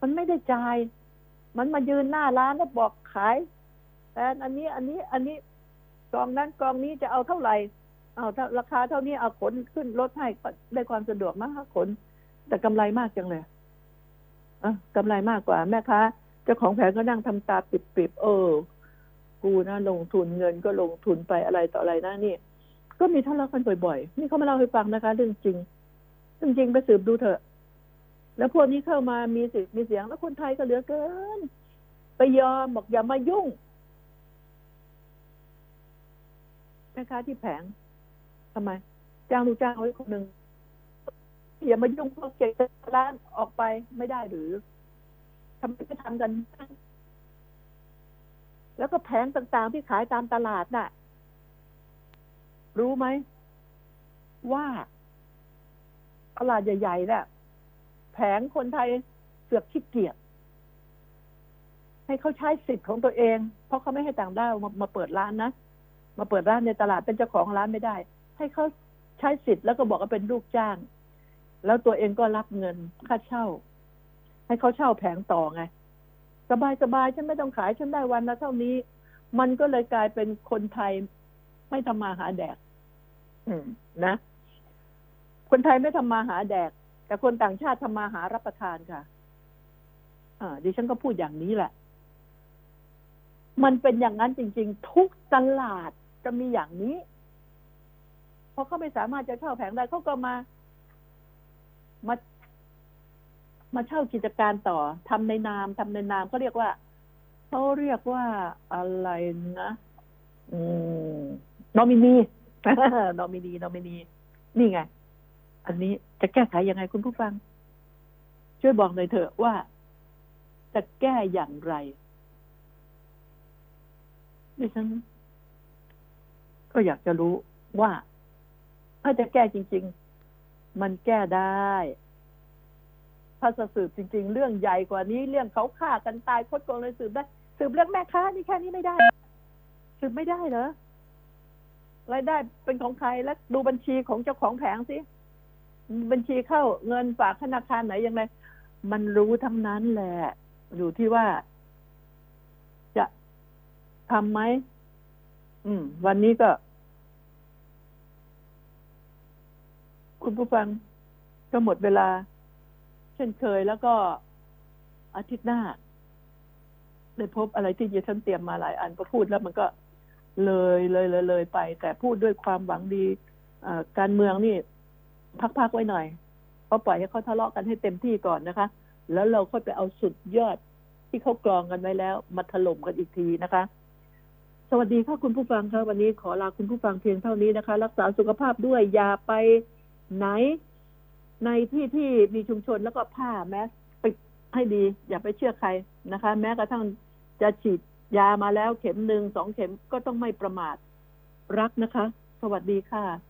มันไม่ได้จ่าย มันมายืนหน้าร้านแล้วบอกขายแต่อันนี้อันนี้อันนี้กองนั้นกองนี้จะเอาเท่าไหร่ เอาราคาเท่านี้เอาขนขึ้นรถให้ได้ความสะดวกมากขน แต่กำไรมากจังเลยอะกำไรมากกว่าแม่ค้าเจ้าของแผงก็นั่งทำตาปิบๆเออ กูนะลงทุนเงินก็ลงทุนไปอะไรต่ออะไรนะนี่ ก็มีทะเลาะกันบ่อยๆ นี่เขามาเล่าให้ฟังนะคะ เรื่องจริงเรื่องจริงไปสืบดูเถอะ แล้วพวกนี้เข้ามามีสิทธิ์มีเสียงแล้วคนไทยก็เหลือเกิน ไปยอมบอกอย่ามายุ่งแม่ค้าที่แผงทำไม จ้างลูกจ้างไว้คนหนึ่งอย่ามายุ่งพวกเก็บร้านออกไปไม่ได้หรือทำไมไม่ทำกัน แล้วก็แผงต่างๆที่ขายตามตลาดน่ะ รู้ไหม ว่าตลาดใหญ่ๆน่ะ ผงคนไทยเสือกขี้เกียจให้เขาใช้สิทธิ์ของตัวเอง เพราะเขาไม่ให้ต่างด้าวมามาเปิดร้านนะมาเปิดร้านในตลาดเป็นเจ้าของร้านไม่ได้ ให้เขาใช้สิทธิ์แล้วก็บอกว่าเป็นลูกจ้าง แล้วตัวเองก็รับเงินค่าเช่า ให้เขาเช่าแผงต่อไง สบายสบายๆฉันไม่ต้องขายฉันได้วันละเท่านี้ มันก็เลยกลายเป็นคนไทยไม่ทำมาหาแดก อืมนะ คนไทยไม่ทำมาหาแดก แต่คนต่างชาติทำมาหารับประทานค่ะ อ่าดิฉันก็พูดอย่างนี้แหละ มันเป็นอย่างนั้นจริง ๆ ทุกตลาดจะมีอย่างนี้เพราะเขาไม่สามารถจะเช่าแผงได้เขาก็มา มา มาเช่ากิจการต่อทำในนามทำในนามเขาเรียกว่าเขาเรียกว่าอะไรนะอืมนอมินีนอมินีนอมินีนี่ไง อันนี้จะแก้ไขยังไงคุณผู้ฟัง ช่วยบอกหน่อยเถอะว่า จะแก้อย่างไรดิฉันก็อยากจะรู้ว่า ถ้าจะแก้จริง ๆ มันแก้ได้ถ้าจะสืบจริง ๆ เรื่องใหญ่กว่านี้ เรื่องเขาฆ่ากันตายคดโกงเลยสืบได้ สืบเรื่องแม่ค้านี่แค่นี้ไม่ได้ สืบไม่ได้เหรอรายได้เป็นของใครแล้วดูบัญชีของเจ้าของแผงสิ บัญชีเข้าเงินฝากธนาคารไหนยังไงมันรู้ทั้งนั้นแหละ อยู่ที่ว่า จะทำไหมอืม วันนี้ก็ คุณผู้ฟังก็หมดเวลา เช่นเคยแล้วก็อาทิตย์หน้าได้พบอะไรที่ดิฉันเตรียมมาหลายอันก็พูดแล้วมันก็เลยเลยเลยเลยไป แต่พูดด้วยความหวังดีการเมืองนี่ พักๆไว้หน่อยก็ปล่อยให้เขาทะเลาะกันให้เต็มที่ก่อนนะคะ แล้วเราค่อยไปเอาสุดยอดที่เขากรองกันไว้แล้ว มาถล่มกันอีกทีนะคะ สวัสดีค่ะคุณผู้ฟังคะวันนี้ขอลาคุณผู้ฟังเพียงเท่านี้นะคะ รักษาสุขภาพด้วยอย่าไปไหน ในที่ที่มีชุมชนแล้วก็ผ้าแมสปิดให้ดี อย่าไปเชื่อใครนะคะ แม้กระทั่งจะฉีดยามาแล้วเข็มหนึ่งสองเข็มก็ต้องไม่ประมาทรักนะคะ สวัสดีค่ะ